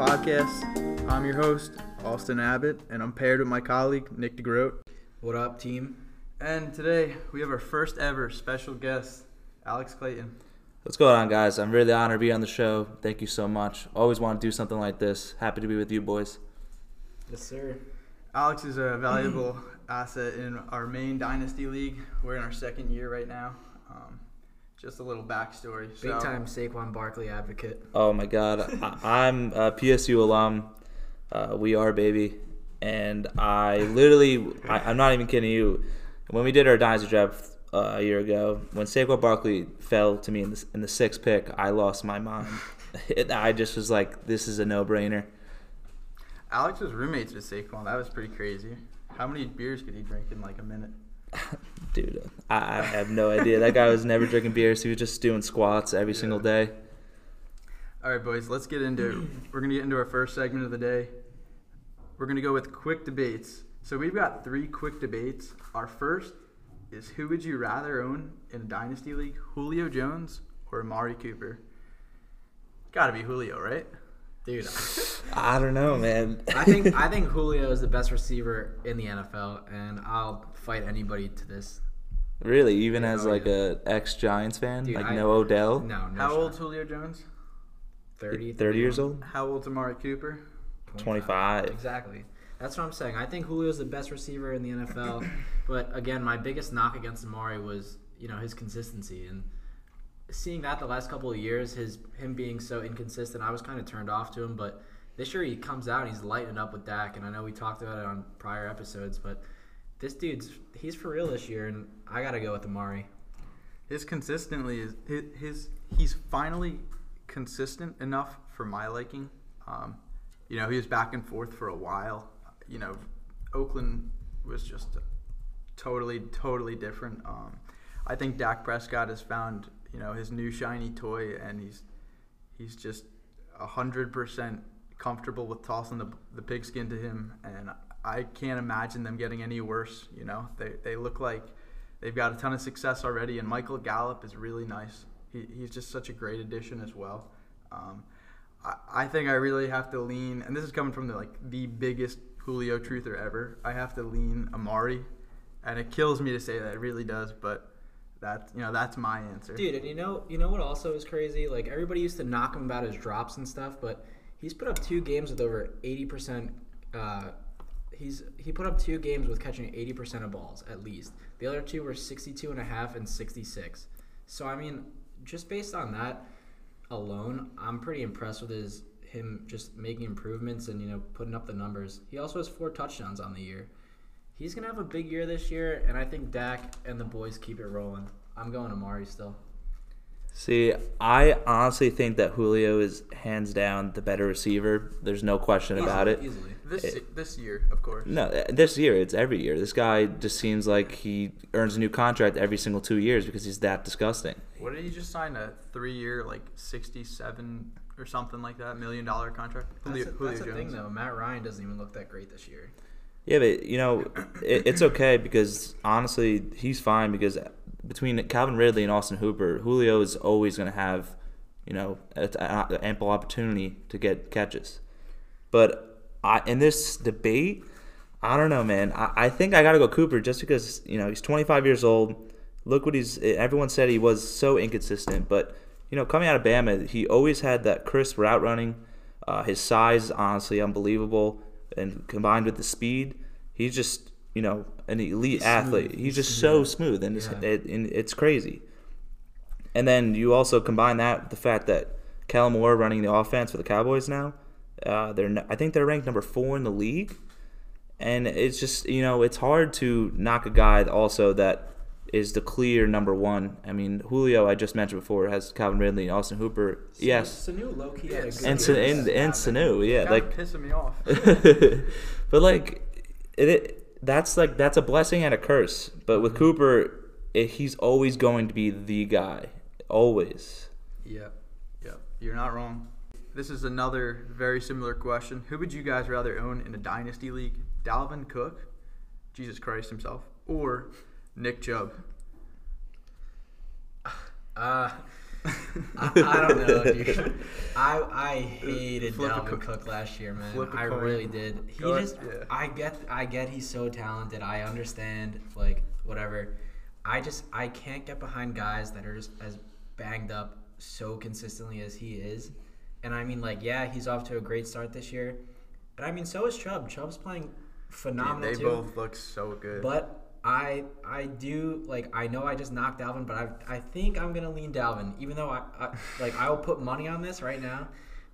Podcast. I'm your host, Austin Abbott, and I'm paired with my colleague, Nick DeGroat. What up, team? And today we have our first ever special guest, Alex Clayton. What's going on, guys? I'm really honored to be on the show. Thank you so much. Always want to do something like this. Happy to be with you, boys. Yes, sir. Alex is a valuable asset in our main dynasty league. We're in our second year right now. Just a little backstory. Big so, time Saquon Barkley advocate. Oh my God, I, I'm a PSU alum. Uh, we are baby, and I literally, I, I'm not even kidding you. When we did our dynasty draft uh, a year ago, when Saquon Barkley fell to me in the, in the sixth pick, I lost my mind. It, I just was like, this is a no-brainer. Alex was roommates with Saquon. That was pretty crazy. How many beers could he drink in like a minute? Dude, I, I have no idea. That guy was never drinking beers. He was just doing squats every single day. All right, boys, let's get into We're going to get into our first segment of the day. We're going to go with quick debates. So we've got three quick debates. Our first is who would you rather own in a dynasty league, Julio Jones or Amari Cooper? Got to be Julio, right? Dude, I don't know, man. I think I think Julio is the best receiver in the NFL, and I'll fight anybody to this. Really, even as Oh, like yeah. a ex Giants fan, Dude, like I- no Odell, No, no. How shot. old's Julio Jones? 30, 30 years old, How old's Amari Cooper? 25. Exactly. That's what I'm saying. I think Julio's the best receiver in the NFL. but again, my biggest knock against Amari was, you know, his consistency and seeing that the last couple of years, his him being so inconsistent, I was kind of turned off to him. But this year he comes out, and he's lighting up with Dak, and I know we talked about it on prior episodes, but this dude's he's for real this year, and I gotta go with Amari. His consistently is his, his he's finally consistent enough for my liking. Um, you know, he was back and forth for a while. You know, Oakland was just totally, totally different. Um, I think Dak Prescott has found you know his new shiny toy, and he's he's just hundred percent comfortable with tossing the the pigskin to him, and I can't imagine them getting any worse. You know, they they look like they've got a ton of success already, and Michael Gallup is really nice. He, he's just such a great addition as well. Um, I, I think I really have to lean, and this is coming from the like the biggest Julio truther ever. I have to lean Amari, and it kills me to say that. It really does, but that you know that's my answer. Dude, and you know, you know what also is crazy? Like everybody used to knock him about his drops and stuff, but he's put up two games with over eighty percent. Uh, he's he put up two games with catching eighty percent of balls at least. The other two were 62 and a half and sixty six. So I mean, just based on that alone, I'm pretty impressed with his him just making improvements and you know putting up the numbers. He also has four touchdowns on the year. He's gonna have a big year this year, and I think Dak and the boys keep it rolling. I'm going Amari still. See, I honestly think that Julio is hands down the better receiver. There's no question about it. Easily. This this year, of course. No, uh, this year it's every year. This guy just seems like he earns a new contract every single two years because he's that disgusting. What did he just sign a three-year, like sixty-seven or something like that, million dollar contract? That's, Julio, the- Julio that's the thing, though. Matt Ryan doesn't even look that great this year. Yeah, but you know, it, it's okay because honestly, he's fine because between Calvin Ridley and Austin Hooper, Julio is always going to have, you know, a, a- ample opportunity to get catches. But I, in this debate, I don't know, man. I, I think I got to go Cooper just because you know he's 25 years old. Look what he's. Everyone said he was so inconsistent, but you know, coming out of Bama, he always had that crisp route running. Uh, his size, honestly, unbelievable, and combined with the speed, he's just you know an elite He's athlete. He's just so smooth. smooth, and, it's, Yeah. it, and it's crazy. And then you also combine that with the fact that Kellen Moore running the offense for the Cowboys now. Uh, they're I think they're ranked number four in the league, and it's just you know it's hard to knock a guy also that is the clear number one. I mean Julio I just mentioned before has Calvin Ridley and Austin Hooper. yes, Sanu low key a and Sanu and, and Sanu, yeah, like pissing me off. but like it, it that's like that's a blessing and a curse. But with Cooper, it, he's always going to be the guy, always. Yep, yep. You're not wrong. This is another very similar question. Who would you guys rather own in a dynasty league? Dalvin Cook, Jesus Christ himself, or Nick Chubb? Uh, I, I don't know, dude. I I hated Flip Dalvin co- Cook last year, man. I coin. really did. He Go just yeah. I get I get he's so talented. I understand like whatever. I just I can't get behind guys that are just as banged up so consistently as he is. And I mean like yeah, he's off to a great start this year. But I mean so is Chubb. Chubb's playing Dude, phenomenal they too. both look so good. But I I do like I know I just knocked Dalvin, but I I think I'm gonna lean Dalvin, even though I, I like I will put money on this right now.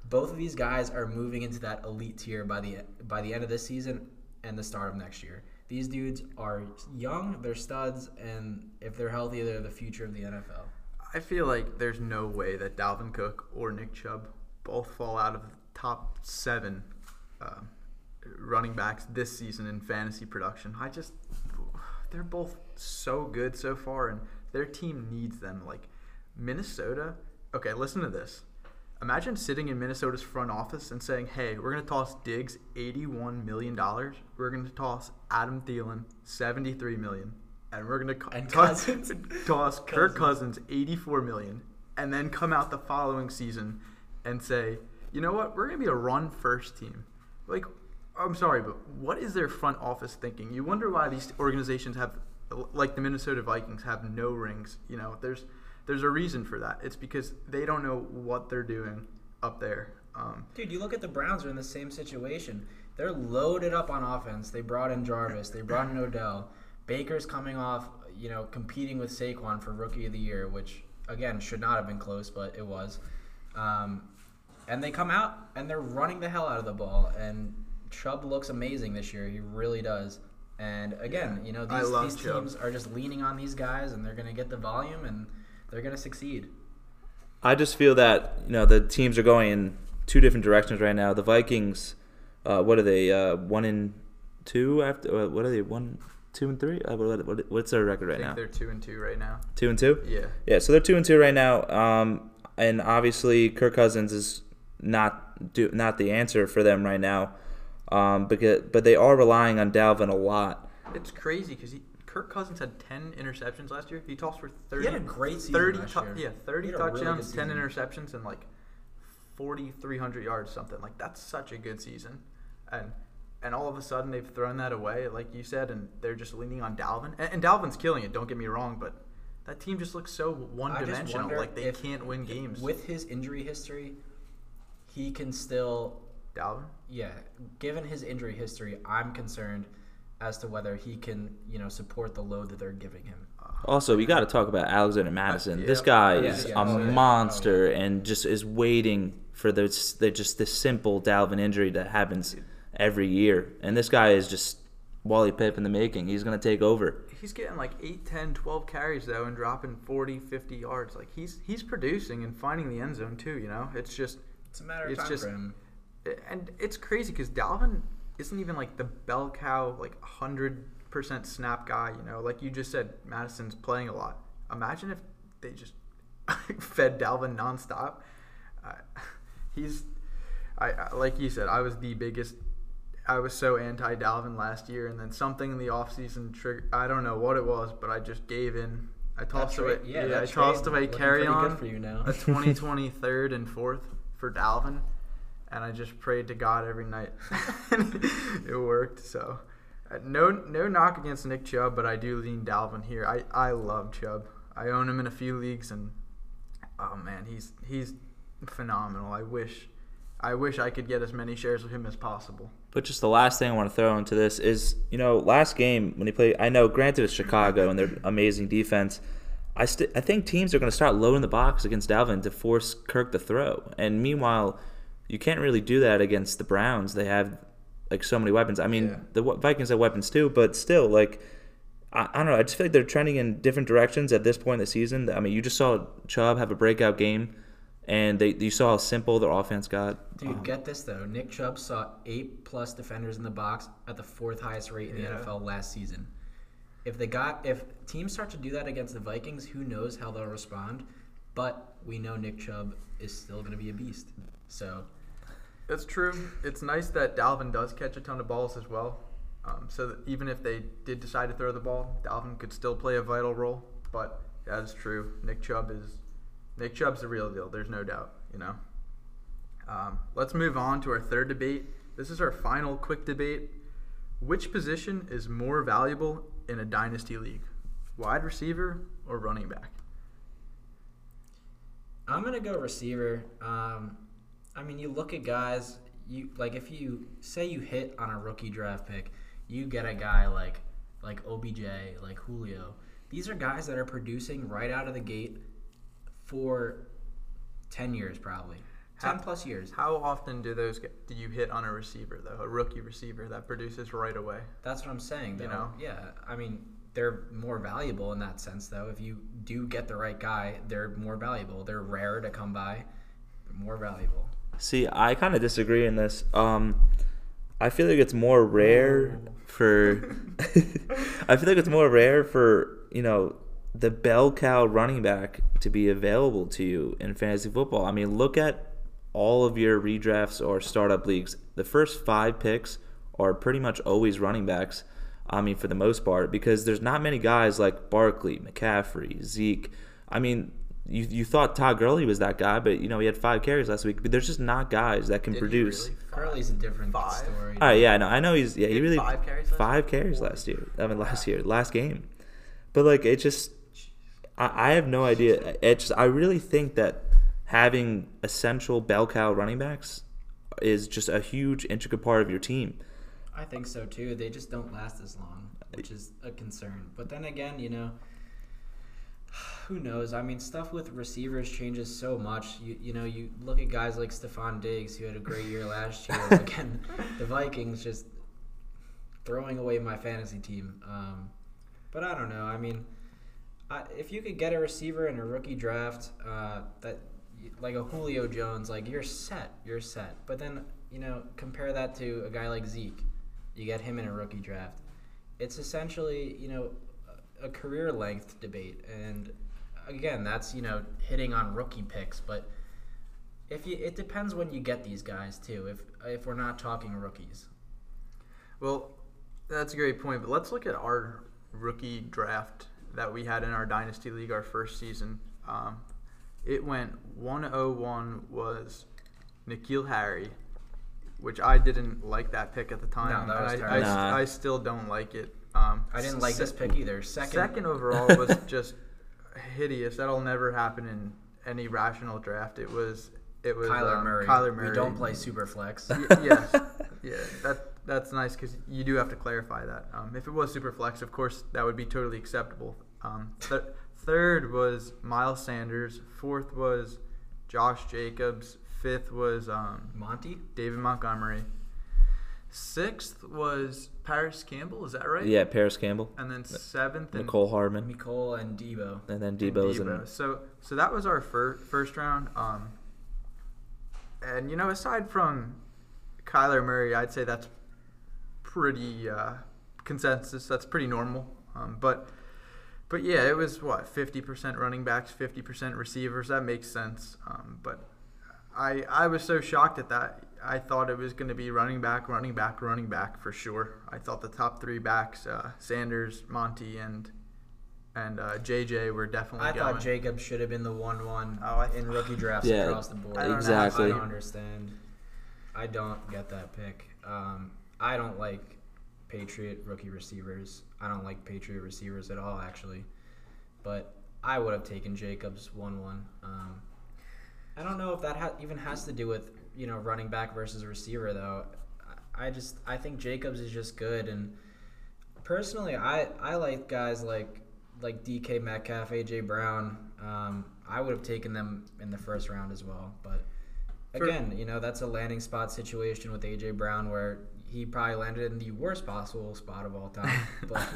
Both of these guys are moving into that elite tier by the by the end of this season and the start of next year. These dudes are young, they're studs, and if they're healthy, they're the future of the NFL. I feel like there's no way that Dalvin Cook or Nick Chubb both fall out of the top seven um, running backs this season in fantasy production. I just, they're both so good so far, and their team needs them. Like Minnesota. Okay, listen to this. Imagine sitting in Minnesota's front office and saying, "Hey, we're going to toss Diggs eighty-one million dollars. We're going to toss Adam Thielen seventy-three million, and we're going to And toss, toss Kirk Cousins eighty-four million, and then come out the following season and say, you know what, we're going to be a run-first team. Like, I'm sorry, but what is their front office thinking? You wonder why these organizations have, like the Minnesota Vikings, have no rings. You know, there's there's a reason for that. It's because they don't know what they're doing up there. Um, Dude, you look at the Browns are in the same situation. They're loaded up on offense. They brought in Jarvis. They brought in Odell. Baker's coming off, you know, competing with Saquon for Rookie of the Year, which again should not have been close, but it was. Um, and they come out and they're running the hell out of the ball. And Chubb looks amazing this year. He really does. And again, you know, I these, love these Chubb. teams are just leaning on these guys, and they're going to get the volume, and they're going to succeed. I just feel that you know the teams are going in two different directions right now. The Vikings, uh, what are they? Uh, one and two after. Uh, what are they? One, two and three. Uh, what, what, what's their record I right think now? they're two and two right now. Two and two. Yeah. Yeah, so they're two and two right now. Um, and obviously Kirk Cousins is not do, not the answer for them right now. Um, because but they are relying on Dalvin a lot. It's crazy because Kirk Cousins had 10 interceptions last year. He tossed for 30. He had a great season 30 last tou- year. Yeah, 30 He had a really touchdowns, 10 interceptions, and like 4,300 yards, something. Like, that's such a good season. And and all of a sudden, they've thrown that away, like you said, and they're just leaning on Dalvin. And, and Dalvin's killing it, don't get me wrong, but that team just looks so one dimensional. Like, they if- can't win games. With his injury history, he can still, Dalvin? yeah. Given his injury history, I'm concerned as to whether he can, you know, support the load that they're giving him. Uh, also, we got to talk about Alexander uh, Mattison. yeah. This guy Yeah, is yeah. a Oh, yeah. monster oh, and just is waiting for this the, just this simple Dalvin injury that happens every year. And this guy is just Wally Pipp in the making. He's going to take over. He's getting like 8, 10, 12 carries though and dropping 40, 50 yards. Like he's he's producing and finding the end zone too, you know? It's just It's a matter of It's time just- for him. and it's crazy cuz Dalvin isn't even like the bell cow like 100% snap guy, you know? Like you just said Mattison's playing a lot. Imagine if they just fed Dalvin nonstop. Uh, he's I, I like you said I was the biggest I was so anti Dalvin last year, and then something in the offseason triggered. I don't know what it was, but I just gave in. I tossed That away. trade- Yeah, that I tossed trade away looking carry on good for you now. a 2020 third and fourth for Dalvin, and I just prayed to God every night. it worked. So, uh, no no knock against Nick Chubb, but I do lean Dalvin here. I I love Chubb. I own him in a few leagues, and oh man, he's he's phenomenal. I wish. I wish I could get as many shares of him as possible. But just the last thing I want to throw into this is, you know, last game when he played, I know, granted it's Chicago and their amazing defense. I st- I think teams are going to start loading the box against Dalvin to force Kirk to throw. And meanwhile, you can't really do that against the Browns. They have like so many weapons. I mean, Yeah. the Vikings have weapons too, but still, like, I, I don't know. I just feel like they're trending in different directions at this point in the season. I mean, you just saw Chubb have a breakout game, and they you saw how simple their offense got. Dude, Um, get this though. Nick Chubb saw eight plus defenders in the box at the fourth highest rate in the NFL last season. If they got if teams start to do that against the Vikings, who knows how they'll respond? But we know Nick Chubb is still going to be a beast. So It's true. It's nice that Dalvin does catch a ton of balls as well. Um, so that even if they did decide to throw the ball, Dalvin could still play a vital role. But that is true. Nick Chubb is Nick Chubb's the real deal. There's no doubt. You know. Um, let's move on to our third debate. This is our final quick debate. Which position is more valuable in a dynasty league, wide receiver or running back? I'm gonna go receiver. Um, I mean, you look at guys. You like if you say you hit on a rookie draft pick, you get a guy like like OBJ, like Julio. These are guys that are producing right out of the gate for ten years, probably ten How- plus years. How often do those get, do you hit on a receiver though, a rookie receiver that produces right away? That's what I'm saying. Though. You know? Yeah. I mean, they're more valuable in that sense, though. If you do get the right guy, they're more valuable. They're rare to come by. More valuable. See, I kind of disagree in this. Um, I feel like it's more rare for. I feel like it's more rare for you know the bell cow running back to be available to you in fantasy football. I mean, look at all of your redrafts or startup leagues. The first five picks are pretty much always running backs. I mean, for the most part, because there's not many guys like Barkley, McCaffrey, Zeke. I mean, you, you thought Todd Gurley was that guy, but you know he had five carries last week. But there's just not guys that can Did he produce. really? Gurley's a different Five? story. All right, yeah, I know. I know he's yeah. He He really five carries last five year? carries last year. I mean, last year, last game. But like, it just, I, I have no idea. It just, I really think that having essential bell cow running backs is just a huge intricate part of your team. I think so too. They just don't last as long, which is a concern. But then again, you know, who knows? I mean, stuff with receivers changes so much. You you know, you look at guys like Stefon Diggs, who had a great year last year. Again, the Vikings just throwing away my fantasy team. Um, but I don't know. I mean, I, if you could get a receiver in a rookie draft uh, that like a Julio Jones, like you're set, you're set. But then you know, compare that to a guy like Zeke. You get him in a rookie draft. It's essentially you know a career length debate, and again, that's you know hitting on rookie picks, but. If you, it depends when you get these guys too. If if we're not talking rookies, Well, that's a great point. But let's look at our rookie draft that we had in our dynasty league our first season. Um, it went 101 was N'Keal Harry, which I didn't like that pick at the time. No, that was and I, terrible. I, Nah. I still don't like it. Um, I didn't like this pick either. Second, Second overall was just hideous. That'll never happen in any rational draft. It was it was Kyler um, Murray. Kyler Murray. We don't play super flex. Y- yes, yeah, that that's nice because you do have to clarify that. Um, if it was super flex, of course, that would be totally acceptable. Um, th- third was Miles Sanders. Fourth was Josh Jacobs. Fifth was um, Monty. David Montgomery. Sixth was Parris Campbell. Is that right? Yeah, Parris Campbell, And then seventh and Mecole Hardman, Mecole and Deebo. and then and Deebo was in. Deebo. So so that was our fir- first round. Um, and you know, aside from Kyler Murray, I'd say that's pretty uh, consensus. That's pretty normal. Um, but but yeah, it was what fifty percent running backs, fifty percent receivers. That makes sense. Um, but I I was so shocked at that. I thought it was going to be running back, running back, running back for sure. I thought the top three backs, uh, Sanders, Monty, and and uh, JJ were definitely I going. thought Jacob should have been the one-one Oh, I- in rookie drafts Yeah, across the board. I don't know. exactly. I don't understand. I don't get that pick. Um, I don't like Patriot rookie receivers. I don't like Patriot receivers at all, actually. But I would have taken Jacobs one-one. Um, I don't know if that ha- even has to do with you know running back versus receiver though. I just I think Jacobs is just good and personally I I like guys like like DK Metcalf, AJ Brown. Um, I would have taken them in the first round as well, but again, you know that's a landing spot situation with AJ Brown where he probably landed in the worst possible spot of all time. But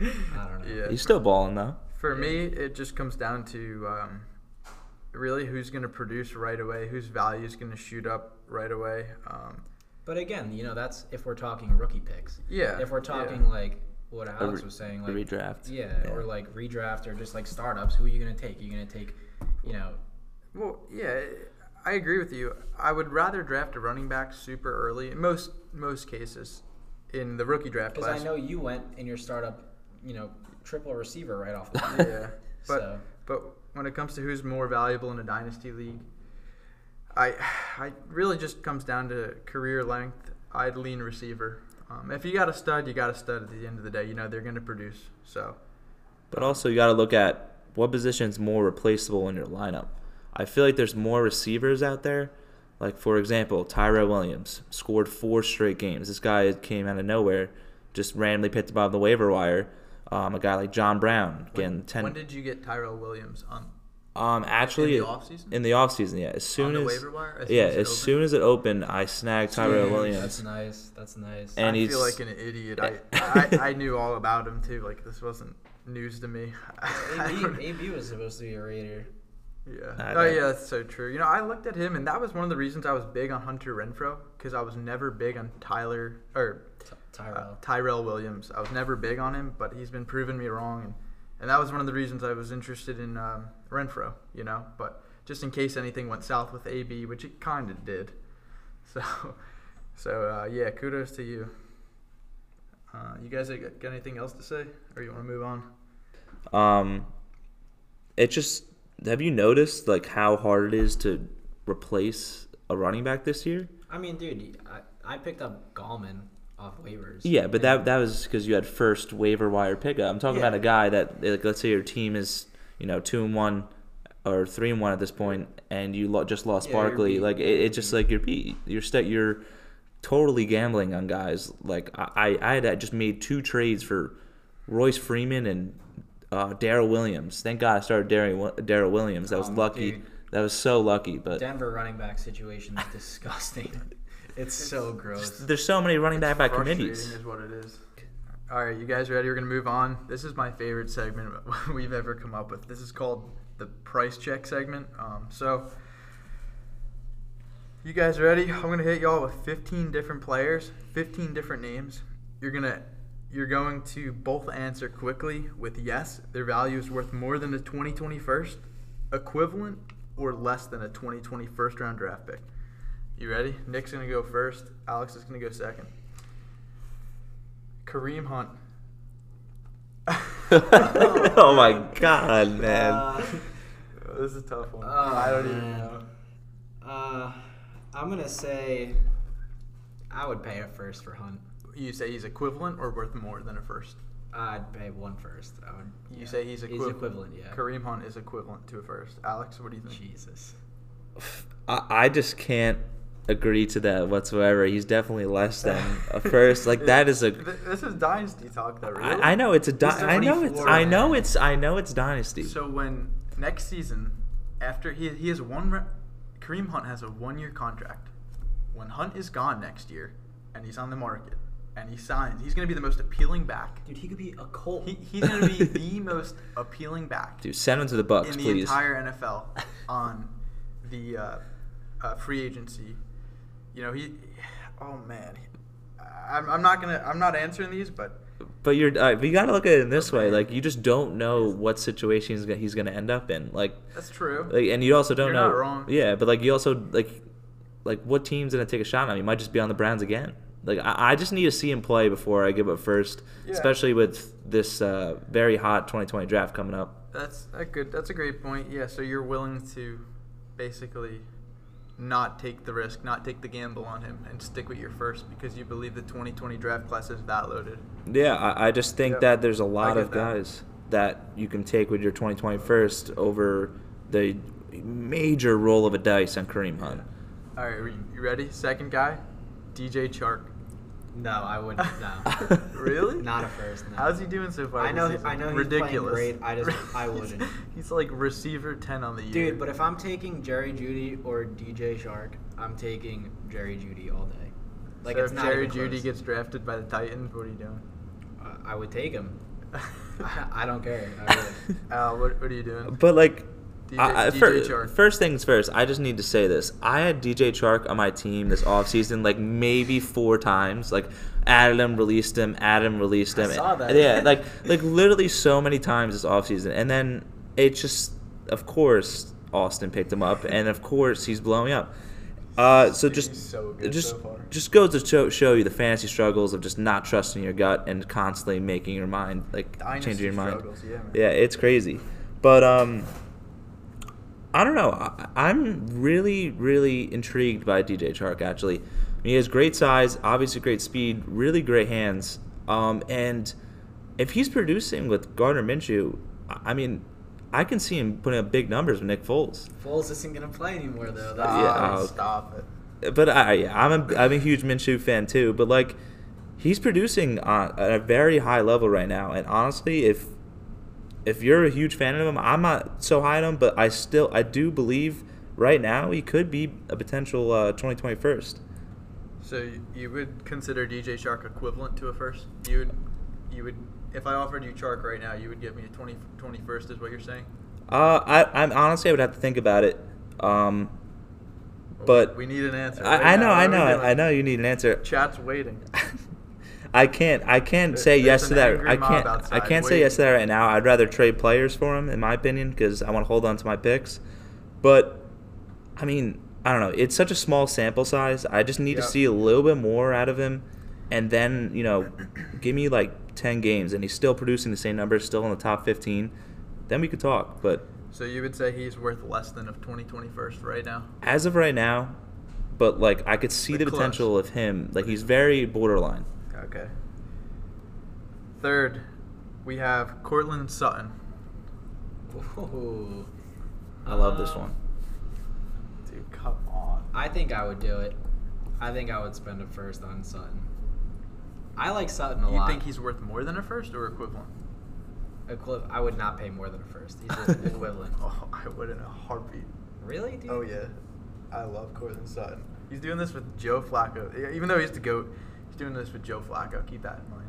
I don't know. Yeah. He's still balling though. For Yeah. me, it just comes down to um, really who's going to produce right away, whose value is going to shoot up right away. Um, But again, you know that's if we're talking rookie picks. yeah. If we're yeah. talking like what Alex re- was saying, like redraft. yeah, Yeah. or like redraft or just like startups, who are you gonna take? You're gonna take, you know, Well, yeah, I agree with you. I would rather draft a running back super early in most most cases in the rookie draft class. because. I know you went in your startup, you know, triple receiver right off the bat. yeah, but so but when it comes to who's more valuable in a dynasty league, I I really just comes down to career length. I'd lean receiver. Um, if you got a stud, you got a stud at the end of the day. You know they're going to produce. So But also, you got to look at what position's more replaceable in your lineup. I feel like there's more receivers out there. Like for example, Tyrell Williams scored four straight games. This guy came out of nowhere, just randomly picked up off the waiver wire. Um, a guy like John Brown getting when, ten. when did you get Tyrell Williams on um, actually, in the offseason? in the offseason, yeah. As soon on the as waiver wire? As yeah, as it as opened? soon as it opened, I snagged Tyrell Dude, Williams. That's nice. That's nice. And I he's- feel like an idiot. I, I I knew all about him too. Like this wasn't news to me. I don't- AB, AB was supposed to be a Raider. Yeah. I oh know. yeah, that's so true. You know, I looked at him, and that was one of the reasons I was big on Hunter Renfrow because I was never big on Tyler or T- uh, Tyrell. Tyrell Williams. I was never big on him, but he's been proving me wrong, and and that was one of the reasons I was interested in um, Renfrow. You know, but just in case anything went south with AB, which it kind of did. So, so uh, yeah, kudos to you. Uh, you guys got got anything else to say, or you want to move on? Um, it just have you noticed like how hard it is to replace a running back this year? I mean, dude, I, I picked up Gallman off waivers. Yeah, but that that was because you had first waiver wire pickup. I'm talking Yeah. about a guy that like, let's say your team is you know two and one or three and one at this point, and you lo- just lost Yeah, Barkley. Like it, it's just like you're beat. You're st- you're totally gambling on guys. Like I I I had uh, just made two trades for Royce Freeman and uh, Darrel Williams. Thank God I started Daryl Darrel Williams. That was Um, lucky. dude. That was so lucky. But Denver running back situation is disgusting. it's so gross. there's so many running back by committees. is what it is. All right, you guys ready? We're gonna move on. This is my favorite segment we've ever come up with. This is called the price check segment. Um, so, you guys ready? I'm gonna hit y'all with 15 different players, 15 different names. You're gonna you're going to both answer quickly with yes. Their value is worth more than a 2020 first, equivalent, or less than a 2020 first round draft pick. You ready? Nick's gonna go first. Alex is gonna go second. Kareem Hunt. oh my God, man. Uh, this is a tough one. Oh, I don't even know. uh, I'm gonna say I would pay a first for Hunt. You say he's equivalent or worth more than a first? I'd pay one first. I would. You yeah. say he's He's equivalent. equivalent, yeah. Kareem Hunt is equivalent to a first. Alex, what do you think? Jesus. I, I just can't agree to that whatsoever. He's definitely less than a first. Like that is a. This is dynasty talk, though. Really? I, I know it's a. Di- This I know it's. 24, I know it's. I know it's dynasty. So when next season, after he he has one, re- Kareem Hunt has a one year contract. When Hunt is gone next year, and he's on the market, and he signs, he's going to be the most appealing back. Dude, he could be a Colt. He, he's going to be the most appealing back Dude, send him to the Bucks, in the please. entire NFL on the uh, uh, free agency. You know he. Oh man, I'm, I'm not gonna. I'm not answering these, but But you're. Uh, but you got to look at it in this way. Like you just don't know what situation he's gonna, he's gonna end up in. Like, that's true. like, and you also don't You're know. not wrong. Yeah, but like you also like, like what team's gonna take a shot on him? He might just be on the Browns again. Like I, I just need to see him play before I give up first, Yeah. especially with this uh, very hot 2020 draft coming up. That's a good. That's a great point. Yeah. So you're willing to basically not take the risk, not take the gamble on him, and stick with your first because you believe the 2020 draft class is that loaded. Yeah, I, I just think Yep. that there's a lot of that. guys that you can take with your 2020 first over the major roll of a dice on Kareem Hunt. All right. you ready? Second guy, DJ Chark. No, I wouldn't. no. Really? Not a first. No. How's he doing so far? I know- I know he's playing great, I just- I wouldn't. He's like receiver 10 on the year. Dude, but if I'm taking Jerry Jeudy or DJ Chark, I'm taking Jerry Jeudy all day. Like so it's if not Jerry Jeudy gets drafted by the Titans, what are you doing? Uh, I would take him. I, I don't care. I would. Al, what, what are you doing? But like, DJ I, I, DJ fir- Chark. first things first, I just need to say this. I had DJ Chark on my team this offseason like maybe four times. Like added him, released him, added him, released I him. saw that. Yeah, like like literally so many times this offseason. And then it just of course Austin picked him up and of course he's blowing up. Uh, so Dude, just so just so just goes to show, show you the fantasy struggles of just not trusting your gut and constantly making your mind like Dynasty changing your mind. yeah. Yeah, it's crazy. But um I don't know. I, I'm really, really intrigued by DJ Chark. Actually, he has great size, obviously great speed, really great hands. Um, and if he's producing with Gardner Minshew, I- I mean, I can see him putting up big numbers with Nick Foles. Foles isn't gonna play anymore though. That's Stop, Yeah, oh. stop it. But I, yeah, I'm a, I'm a huge Minshew fan too. But like, he's producing on, at a very high level right now. And honestly, if if you're a huge fan of him, I'm not so high on him. But I still I do believe right now he could be a potential uh, 2020 first. So you- would consider DJ Chark equivalent to a first? You would, you would, if I offered you Chark right now, you would give me a 20, 21st is what you're saying? Uh, I I'm honestly I would have to think about it. Um, but we need an answer. right I, I know I know? I know you need an answer. Chat's waiting. I can't. I can't say there's yes to that. I can't. I can't say yes to that right now. I'd rather trade players for him, in my opinion, because I want to hold on to my picks. But I mean, I don't know. It's such a small sample size. I just need Yeah. to see a little bit more out of him, and then you know, give me like ten games, and he's still producing the same numbers, still in the top fifteen. Then we could talk. But So you would say he's worth less than a 2021st right now? as of right now, but like I could see the close. potential of him. Like he's very borderline. Okay. Third, we have Courtland Sutton. Ooh. I love this one. Dude, come on. I think I would do it. I think I would spend a first on Sutton. I like Sutton a You lot. You think he's worth more than a first or equivalent? Equiv- I would not pay more than a first. He's equivalent. oh, I would in a heartbeat. Really, dude? Oh yeah, I love Courtland Sutton. He's doing this with Joe Flacco. Even though he's the goat, he's doing this with Joe Flacco. Keep that in mind.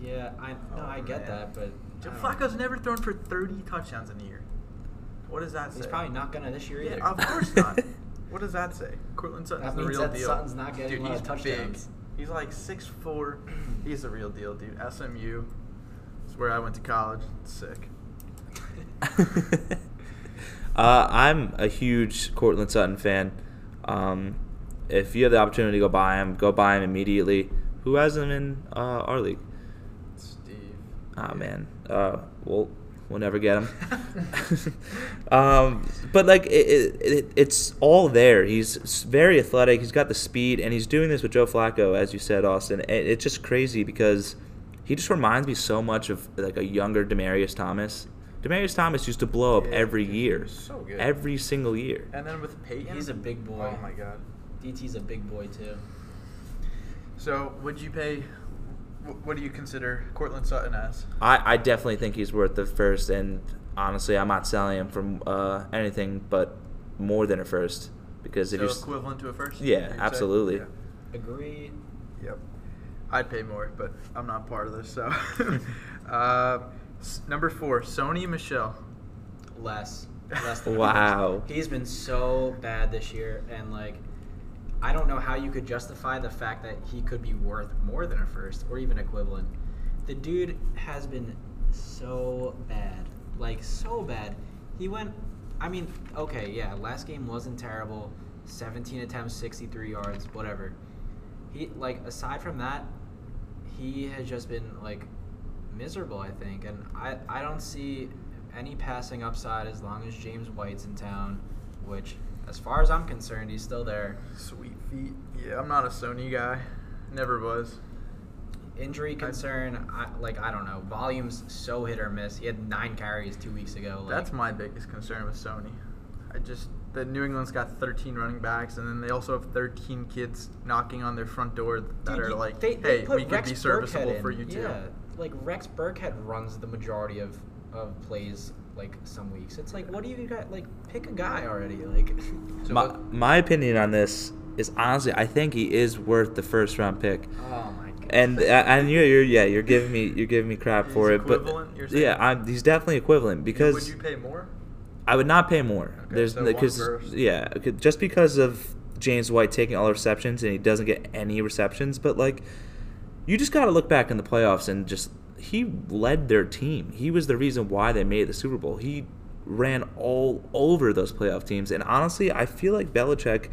Yeah, I no, Oh, I get man. that, but Joe I don't know. Flacco's never thrown for 30 touchdowns in a year. What does that say? He's probably not gonna this year Yeah, either. of course not. what does that say? Courtland Sutton's That the means real that deal. Sutton's not getting dude, a lot he's of touchdowns. big. He's like 6'4". he's the real deal, dude. SMU. It's where I went to college. Sick. uh, I'm a huge Courtland Sutton fan. Um, if you have the opportunity to go buy him, go buy him immediately. Who has him in uh, our league? Steve. Ah man, uh, we'll we'll never get him. um, but like it, it, it, it's all there. He's very athletic. He's got the speed, and he's doing this with Joe Flacco, as you said, Austin. It, it's just crazy because he just reminds me so much of like a younger Demaryius Thomas. Demaryius Thomas used to blow up Yeah, every year, so good. every single year. And then with Peyton. He's a big boy. Oh my god. DT's a big boy too. So would you pay? What do you consider Courtland Sutton as? I, I definitely think he's worth the first, and honestly, I'm not selling him from uh, anything but more than a first because if so you're s- equivalent to a first? Yeah, absolutely. Yeah. Agree. Yep. I'd pay more, but I'm not part of this. So, uh, s- number four, Sony Michel. Less. Less than Wow. He's been so bad this year, and like, I don't know how you could justify the fact that he could be worth more than a first or even equivalent. The dude has been so bad, like so bad. He went. I mean, okay, yeah, last game wasn't terrible. 17 attempts, 63 yards, whatever. He like aside from that, he has just been like miserable, I think, and I I don't see any passing upside as long as James White's in town, which as far as I'm concerned, he's still there. Sweet feet. Yeah, I'm not a Sony guy. Never was. Injury concern, I, like I don't know, volume's so hit or miss. He had nine carries two weeks ago. Like, That's my biggest concern with Sony. I just the New England's got 13 running backs, and then they also have 13 kids knocking on their front door that Dude, are like, they, they "Hey, we could be serviceable for you too." Yeah, like Rex Burkhead runs the majority of of plays like some weeks. It's like, what do you got? Like, pick a guy already. Like, So my, what- my opinion on this is honestly, I think he is worth the first round pick. oh my god. And and you're, you're yeah you're giving me you're giving me crap He's for it, but yeah, I'm, he's definitely equivalent because would you pay more? I would not pay more. Okay, There's because first. yeah, just because of James White taking all the receptions and he doesn't get any receptions, but like you just got to look back in the playoffs and just he led their team. He was the reason why they made the Super Bowl. He ran all over those playoff teams, and honestly, I feel like Belichick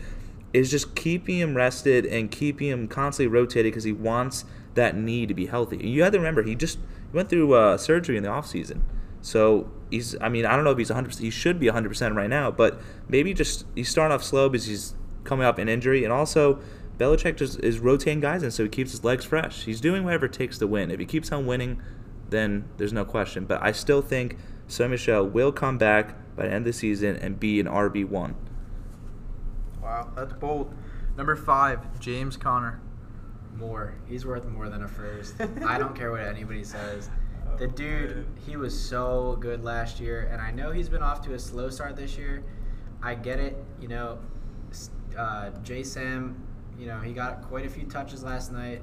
is just keeping him rested and keeping him constantly rotated because he wants that knee to be healthy. You have to remember he just went through uh, surgery in the offseason. So he's, I mean, I don't know if he's 100%, he should be 100% right now, but maybe just he's starting off slow because he's coming off an injury. And also, Belichick just is rotating guys and so he keeps his legs fresh. He's doing whatever it takes to win. If he keeps on winning, then there's no question. But I still think Sony Michel will come back by the end of the season and be an RB1. Wow, that's bold. Number five, James Conner. More. He's worth more than a first. I don't care what anybody says. The dude, he was so good last year, and I know he's been off to a slow start this year. I get it. You know, uh, J. Sam, you know, he got quite a few touches last night,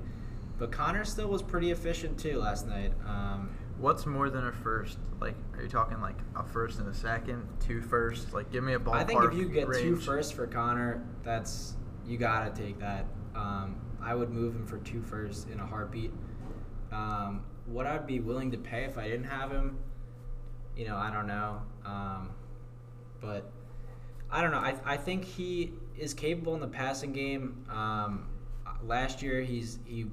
but Conner still was pretty efficient too last night. Um, What's more than a first? Like, are you talking like a first and a second, two firsts? Like, give me a ballpark. I think if you get two firsts for Conner, that's you gotta take that. Um, I would move him for two firsts in a heartbeat. Um, what I'd be willing to pay if I didn't have him, you know, I don't know. Um, but I don't know. I, I think he is capable in the passing game. Um, last year, he's he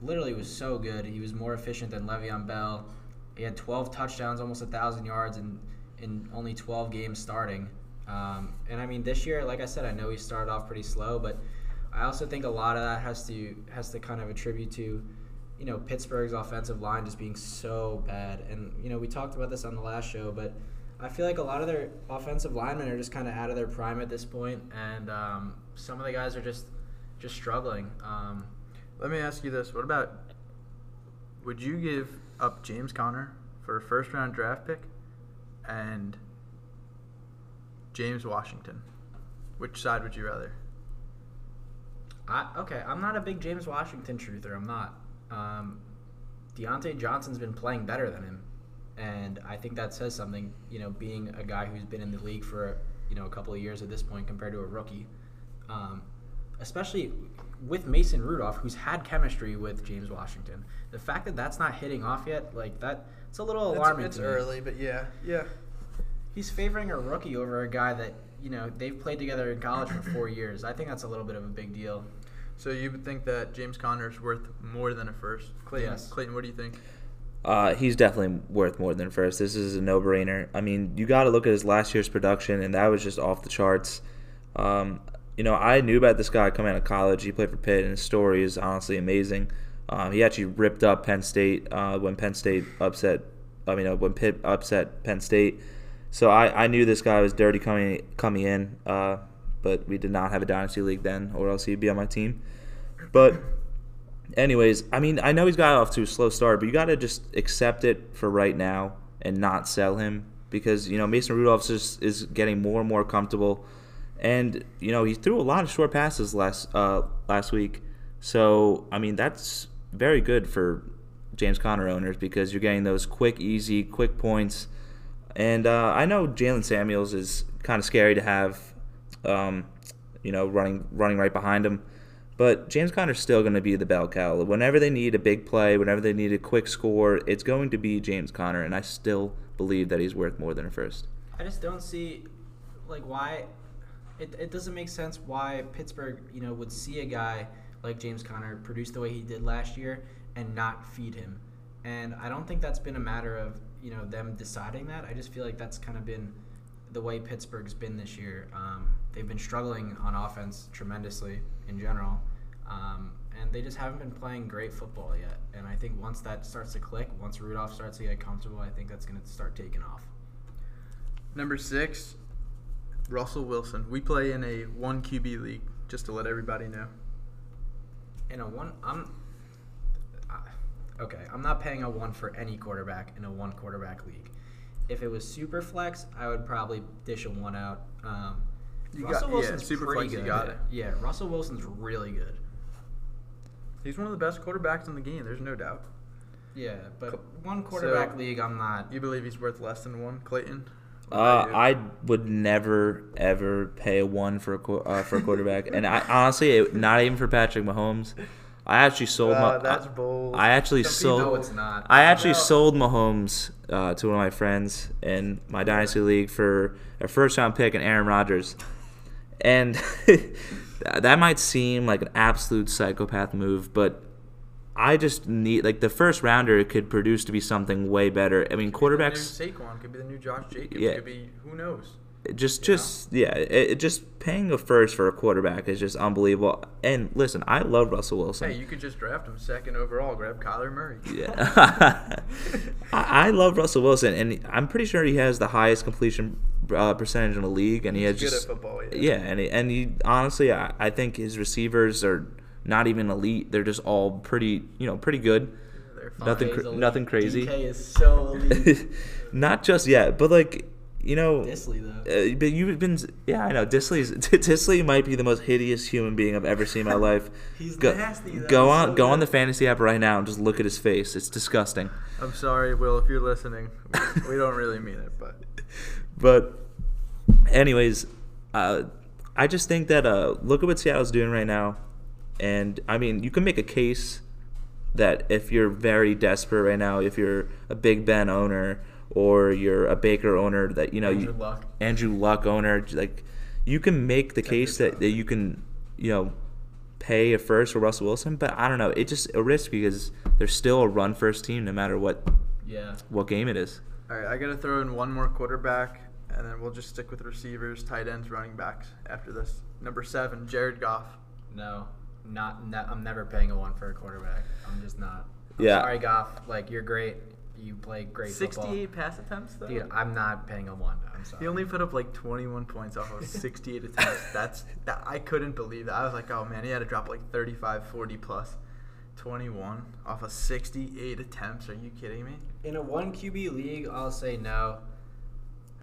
literally was so good. He was more efficient than Le'Veon Bell. He had 12 touchdowns, almost a thousand yards, in in only 12 games starting. Um, and I mean, this year, like I said, I know he started off pretty slow, but I also think a lot of that has to has to kind of attribute to, you know, Pittsburgh's offensive line just being so bad. And you know, we talked about this on the last show, but I feel like a lot of their offensive linemen are just kind of out of their prime at this point, and um, some of the guys are just just struggling. Um, Let me ask you this: What about? Would you give up James Conner for a first round draft pick, and James Washington? Which side would you rather? I, okay, I'm not a big James Washington truther. I'm not. Um, Diontae Johnson's been playing better than him, and I think that says something. You know, being a guy who's been in the league for you know a couple of years at this point compared to a rookie, um, especially with Mason Rudolph, who's had chemistry with James Washington. The fact that that's not hitting off yet, like that, it's a little alarming. It's, to me. early, but yeah, yeah. He's favoring a rookie over a guy that you know they've played together in college for four years. I think that's a little bit of a big deal. So you would think that James Conner is worth more than a first? Clayton, Yes. Clayton, what do you think? Uh, he's definitely worth more than first. This is a no-brainer. I mean, you got to look at his last year's production, and that was just off the charts. Um, you know, I knew about this guy coming out of college. He played for Pitt, and his story is honestly amazing. Um, he actually ripped up Penn State uh, when Penn State upset. I mean, uh, when Pitt upset Penn State. So I, I knew this guy was dirty coming coming in, uh, but we did not have a dynasty league then, or else he'd be on my team. But anyways, I mean, I know he's got off to a slow start, but you got to just accept it for right now and not sell him because you know Mason Rudolph just is getting more and more comfortable, and you know he threw a lot of short passes last uh, last week. So I mean that's very good for James Conner owners because you're getting those quick, easy, quick points. And uh, I know Jaylen Samuels is kind of scary to have, um, you know, running running right behind him. But James Conner's still going to be the bell cow. Whenever they need a big play, whenever they need a quick score, it's going to be James Conner, and I still believe that he's worth more than a first. I just don't see like why it, it doesn't make sense why Pittsburgh, you know, would see a guy like James Conner produce the way he did last year and not feed him. And I don't think that's been a matter of, you know, them deciding that. I just feel like that's kind of been the way Pittsburgh's been this year. Um, they've been struggling on offense tremendously in general. Um, and they just haven't been playing great football yet. And I think once that starts to click, once Rudolph starts to get comfortable, I think that's going to start taking off. Number six, Russell Wilson. We play in a one QB league, just to let everybody know. in a one i'm uh, okay i'm not paying a one for any quarterback in a one quarterback league if it was super flex i would probably dish a one out um, You russell got- yeah, wilson's super pretty flex, you good got it. yeah russell wilson's really good He's one of the best quarterbacks in the game. There's no doubt. yeah but one quarterback So- league i'm not You believe he's worth less than one, Clayton? Uh. I would never ever pay a one for a uh, for a quarterback, and I honestly, it, not even for Patrick Mahomes. I actually sold. Wow, my, that's I, bold. I actually Some sold. no it's not I actually No. sold Mahomes uh, to one of my friends in my dynasty league for a first round pick and Aaron Rodgers, and that might seem like an absolute psychopath move, but I just need like the first rounder could produce to be something way better. I mean, Could quarterbacks be the new Saquon could be the new Josh Jacobs. Yeah. Could be who knows. just know? just yeah, it, it just paying a first for a quarterback is just unbelievable. And listen, I love Russell Wilson. Hey, you could just draft him second overall. Grab Kyler Murray. Yeah, I, I love Russell Wilson, and I'm pretty sure he has the highest completion uh, percentage in the league, and he has He's good just at football. Yeah. yeah, and he, and he honestly, I, I think his receivers are not even elite. They're just all pretty, you know, pretty good. Nothing DK cra- nothing crazy. DK is so elite. not just yet, but like you know, Dissly though. uh, but you've been yeah, I know Dissly's Dissly might be the most hideous human being I've ever seen in my life. He's go, nasty, though. Go on, so go on the fantasy app right now and just look at his face. It's disgusting. I'm sorry, Will, if you're listening. we don't really mean it, but But, anyways, uh, I just think that uh, look at what Seattle's doing right now, and I mean, you can make a case that if you're very desperate right now, if you're a Big Ben owner or you're a Baker owner, that you know Andrew you, Luck. Andrew Luck owner, like you can make the case that, that you can, you know, pay a first for Russell Wilson. But I don't know, it's just a risk because there's still a run first team no matter what Yeah. what game it is. all right, I gotta throw in one more quarterback, and then we'll just stick with receivers, tight ends, running backs after this. Number seven, Jared Goff. No, not. Ne- I'm never paying a one for a quarterback. I'm just not. I'm Yeah. Sorry, Goff. Like you're great. You play great football. 68 pass attempts though. Dude, I'm not paying a one. I'm sorry. He only put up like 21 points off of 68 attempts. That's that I couldn't believe that. I was like, oh man, he had to drop like 35, 40 plus. 21 off of 68 attempts. Are you kidding me? in a one QB league, I'll say no.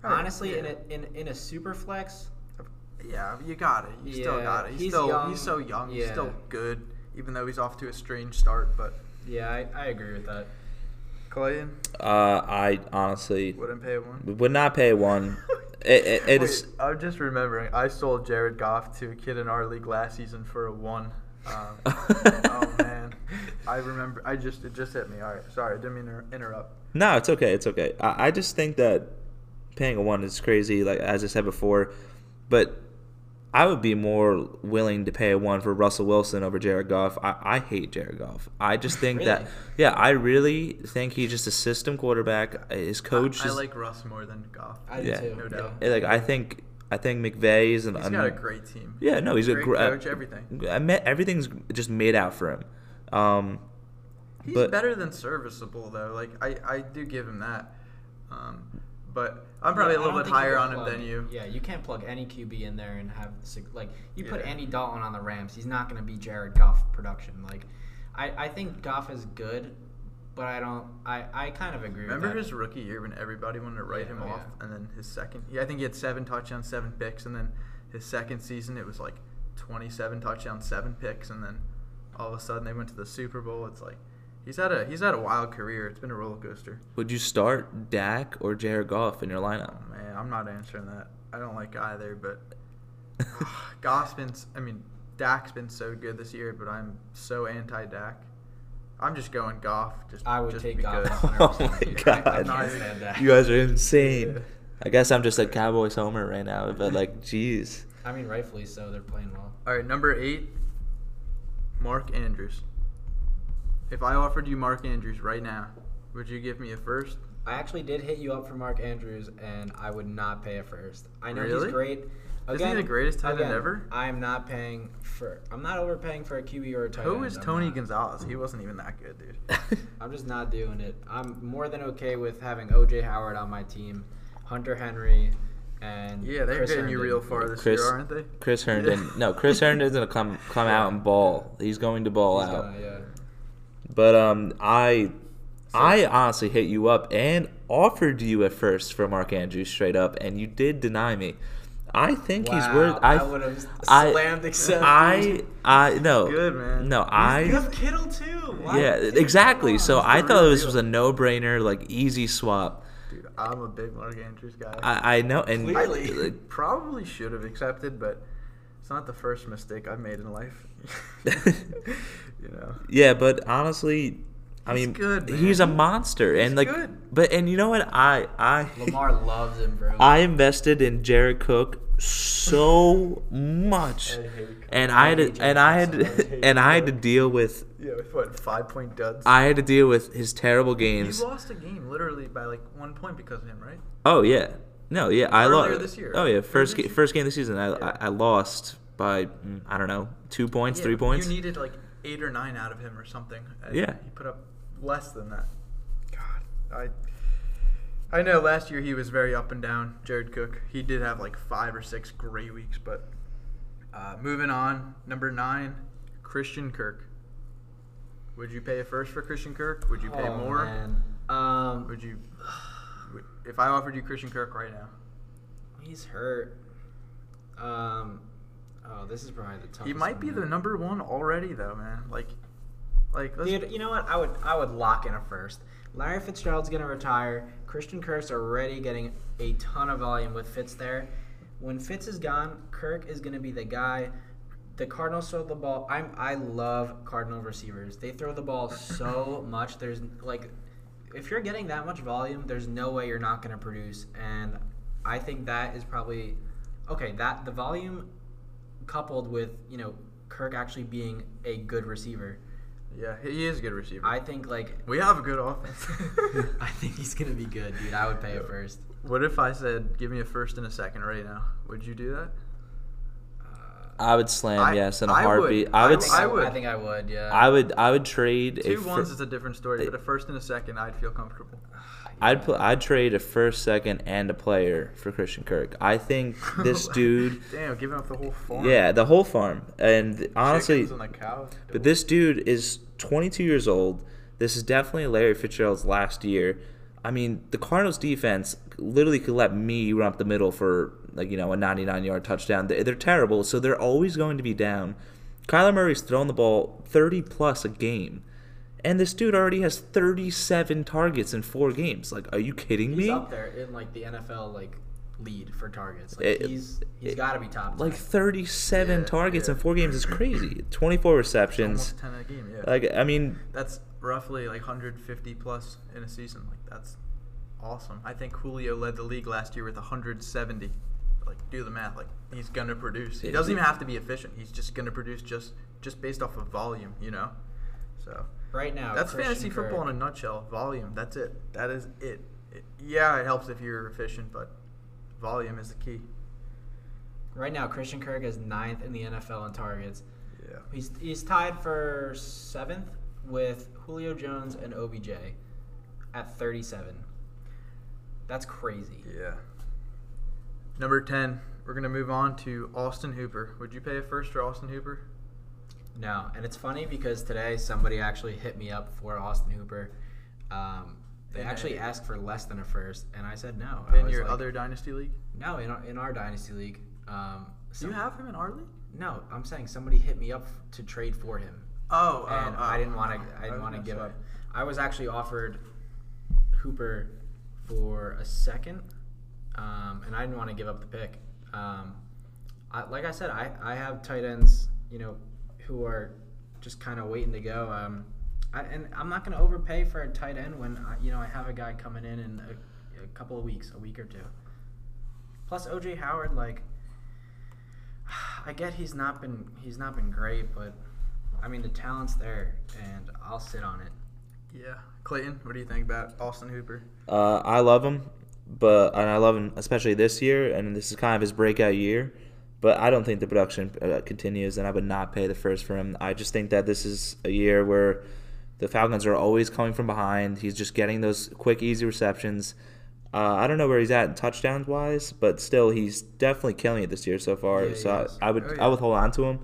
All right, Honestly, in a in in a super flex, Yeah, you got it. You still got it. He's, he's still young. he's so young. He's still good, even though he's off to a strange start. But yeah, I, I agree with that. Clayton Uh, I honestly wouldn't pay one. would not pay one. It, it, it is. Wait, I'm just remembering. I sold Jared Goff to a kid in our league last season for a one. Um, oh man, I remember. I just it just hit me. All right, sorry, I didn't mean to interrupt. No, it's okay. It's okay. I, I just think that paying a one is crazy, like as I said before. But I would be more willing to pay a one for Russell Wilson over Jared Goff. I, I hate Jared Goff. I just think that, yeah, I really think he's just a system quarterback. His coach I, I is like Russ more than Goff. I do Yeah. too. No doubt. eh, like I think I think McVay is an. He's got a great team. Yeah, no, he's a great uh, coach. Everything. I met everything's just made out for him. Um, He's but- better than serviceable though. Like I, I do give him that. Um, but I'm probably Yeah, a little bit higher on him than you. Yeah, you can't plug any QB in there and have like you put Yeah. Andy Dalton on the Rams. He's not going to be Jared Goff production. Like, I, I think Goff is good, but I don't. I, I kind of agree. Remember his rookie year when everybody wanted to write Yeah, him oh, off, and then his second, yeah, I think he had seven touchdowns, seven picks, and then his second season it was like 27 touchdowns, seven picks, and then all of a sudden they went to the Super Bowl. It's like he's had a he's had a wild career. It's been a roller coaster. would you start Dak or Jared Goff in your lineup? Oh man, I'm not answering that. I don't like either, but Goff's been. s- I mean, Dak's been so good this year, but I'm so anti-Dak. I'm just going Goff. Just I would just take because. Goff. Oh 100%. my god. can't stand that. You guys are insane. Yeah. I guess I'm just a Cowboys homer right now, but like, jeez. I mean, rightfully so. They're playing well. All right, number eight, Mark Andrews. If I offered you Mark Andrews right now, would you give me a first? I actually did hit you up for Mark Andrews, and I would not pay a first. I know Really? he's great. Isn't he the greatest tight end ever? I am not paying for. I'm not overpaying for a QB or a tight end. Who is Tony not. Gonzalez? He wasn't even that good, dude. I'm just not doing it. I'm more than okay with having OJ Howard on my team, Hunter Henry, and Yeah, they're Chris getting you real far this Chris- year, aren't they? Chris Herndon. No, Chris Herndon's gonna come come out and ball. He's going to ball He's out. gonna- yeah. But um, I, I honestly hit you up and offered you at first for Mark Andrews straight up, and you did deny me. I think he's worth. I I would have slammed accept. I, I no. Good, man. No, you I. have Kittle too. Why Yeah, exactly. So? I thought this deal. was a no-brainer, like easy swap. Dude, I'm a big Mark Andrews guy. I, I know, and Clearly. like, Probably should have accepted, but it's not the first mistake I've made in life. you know. Yeah, but honestly, I He's mean, good, he's a monster, He's and like, good. but and you know what? I I Lamar loves him, bro. I invested in Jared Cook so much, and I had to, and I had Jameis. I to, hate and I had to deal with Yeah, with what five point duds. I had to deal with his terrible you games. lost a game literally by like one point because of him, right? Oh yeah, no yeah I Earlier lost. this year. Oh yeah, first this ga- first game of the season I, Yeah. I, I lost by mm, I don't know two points, Yeah, three points. You needed like eight or nine out of him or something. Yeah. he put up less than that. God, I. I know last year he was very up and down. Jared Cook, he did have like five or six great weeks, but uh, moving on, number nine, Christian Kirk. Would you pay a first for Christian Kirk? Would you pay Oh, more? Man. Um, Would you? If I offered you Christian Kirk right now, he's hurt. Um, oh, this is probably the toughest. he might be the number one already, though, man. Like, like let's, Dude, you know what? I would I would lock in a first. Larry Fitzgerald's gonna retire. Christian Kirk's already getting a ton of volume with Fitz there. When Fitz is gone, Kirk is gonna be the guy. The Cardinals throw the ball. I'm I love Cardinal receivers. They throw the ball so much. There's like, if you're getting that much volume, there's no way you're not gonna produce. And I think that is probably okay. That the volume coupled with you know Kirk actually being a good receiver. yeah, he is a good receiver. I think like we have a good offense. I think he's gonna be good, dude. I would pay it first. What if I said, give me a first and a second right now? Would you do that? I would slam I- yes in a I heartbeat. I I would. would- s- I, would. I think I would. Yeah. I would. I would trade a. Two fir- ones is a different story, but a first and a second, I'd feel comfortable. I'd put. I'd trade a first, second, and a player for Christian Kirk. I think this dude. Damn, giving up the whole farm. Yeah, the whole farm, and honestly, and the cows. But this dude is 22 years old. This is definitely Larry Fitzgerald's last year. I mean, the Cardinals defense literally could let me run up the middle for like you know a 99 yard touchdown. They- They're terrible, so they're always going to be down. Kyler Murray's throwing the ball 30 plus a game, and this dude already has 37 targets in four games. Like, are you kidding he's me? up there in like the NFL like lead for targets. Like It- he's he's it- got to be top. Like 10. 37 Yeah, targets yeah. in four games is crazy. 24 receptions. Almost 10 a game, yeah. Like, I mean, that's roughly like 150 plus in a season. Like, that's awesome. I think Julio led the league last year with 170. Like, do the math. Like, he's gonna produce. He doesn't even have to be efficient. He's just gonna produce just just based off of volume, you know. So right now. that's Christian fantasy football in a nutshell. Volume. That's it. That is it. it. Yeah, it helps if you're efficient, but volume is the key. Right now, Christian Kirk is ninth in the NFL in targets. Yeah. He's he's tied for seventh with Julio Jones and OBJ at 37. That's crazy. Yeah. Number 10, we're going to move on to Austin Hooper. Would you pay a first for Austin Hooper? No, and it's funny because today somebody actually hit me up for Austin Hooper. Um, they In actually asked for less than a first, and I said no. In your like, other dynasty league? no, in our, in our dynasty league. Um, Do you have him in our league? No, I'm saying somebody hit me up to trade for him, Oh, and I didn't want to. I didn't want to give say. up. I was actually offered Hooper for a second, um, and I didn't want to give up the pick. Um, I, like I said, I, I have tight ends, you know, who are just kind of waiting to go. Um, I, and I'm not going to overpay for a tight end when I, you know I have a guy coming in in a, a couple of weeks, a week or two. Plus OJ Howard, like I get he's not been he's not been great, but I mean the talent's there, and I'll sit on it. Yeah. Clayton, what do you think about Austin Hooper? Uh, I love him, but and I love him especially this year, and this is kind of his breakout year. But I don't think the production uh, continues, and I would not pay the first for him. I just think that this is a year where the Falcons are always coming from behind. He's just getting those quick, easy receptions. Uh, I don't know where he's at touchdowns wise, but still, he's definitely killing it this year so far. Yeah, so. I, I would Oh, I would hold on to him,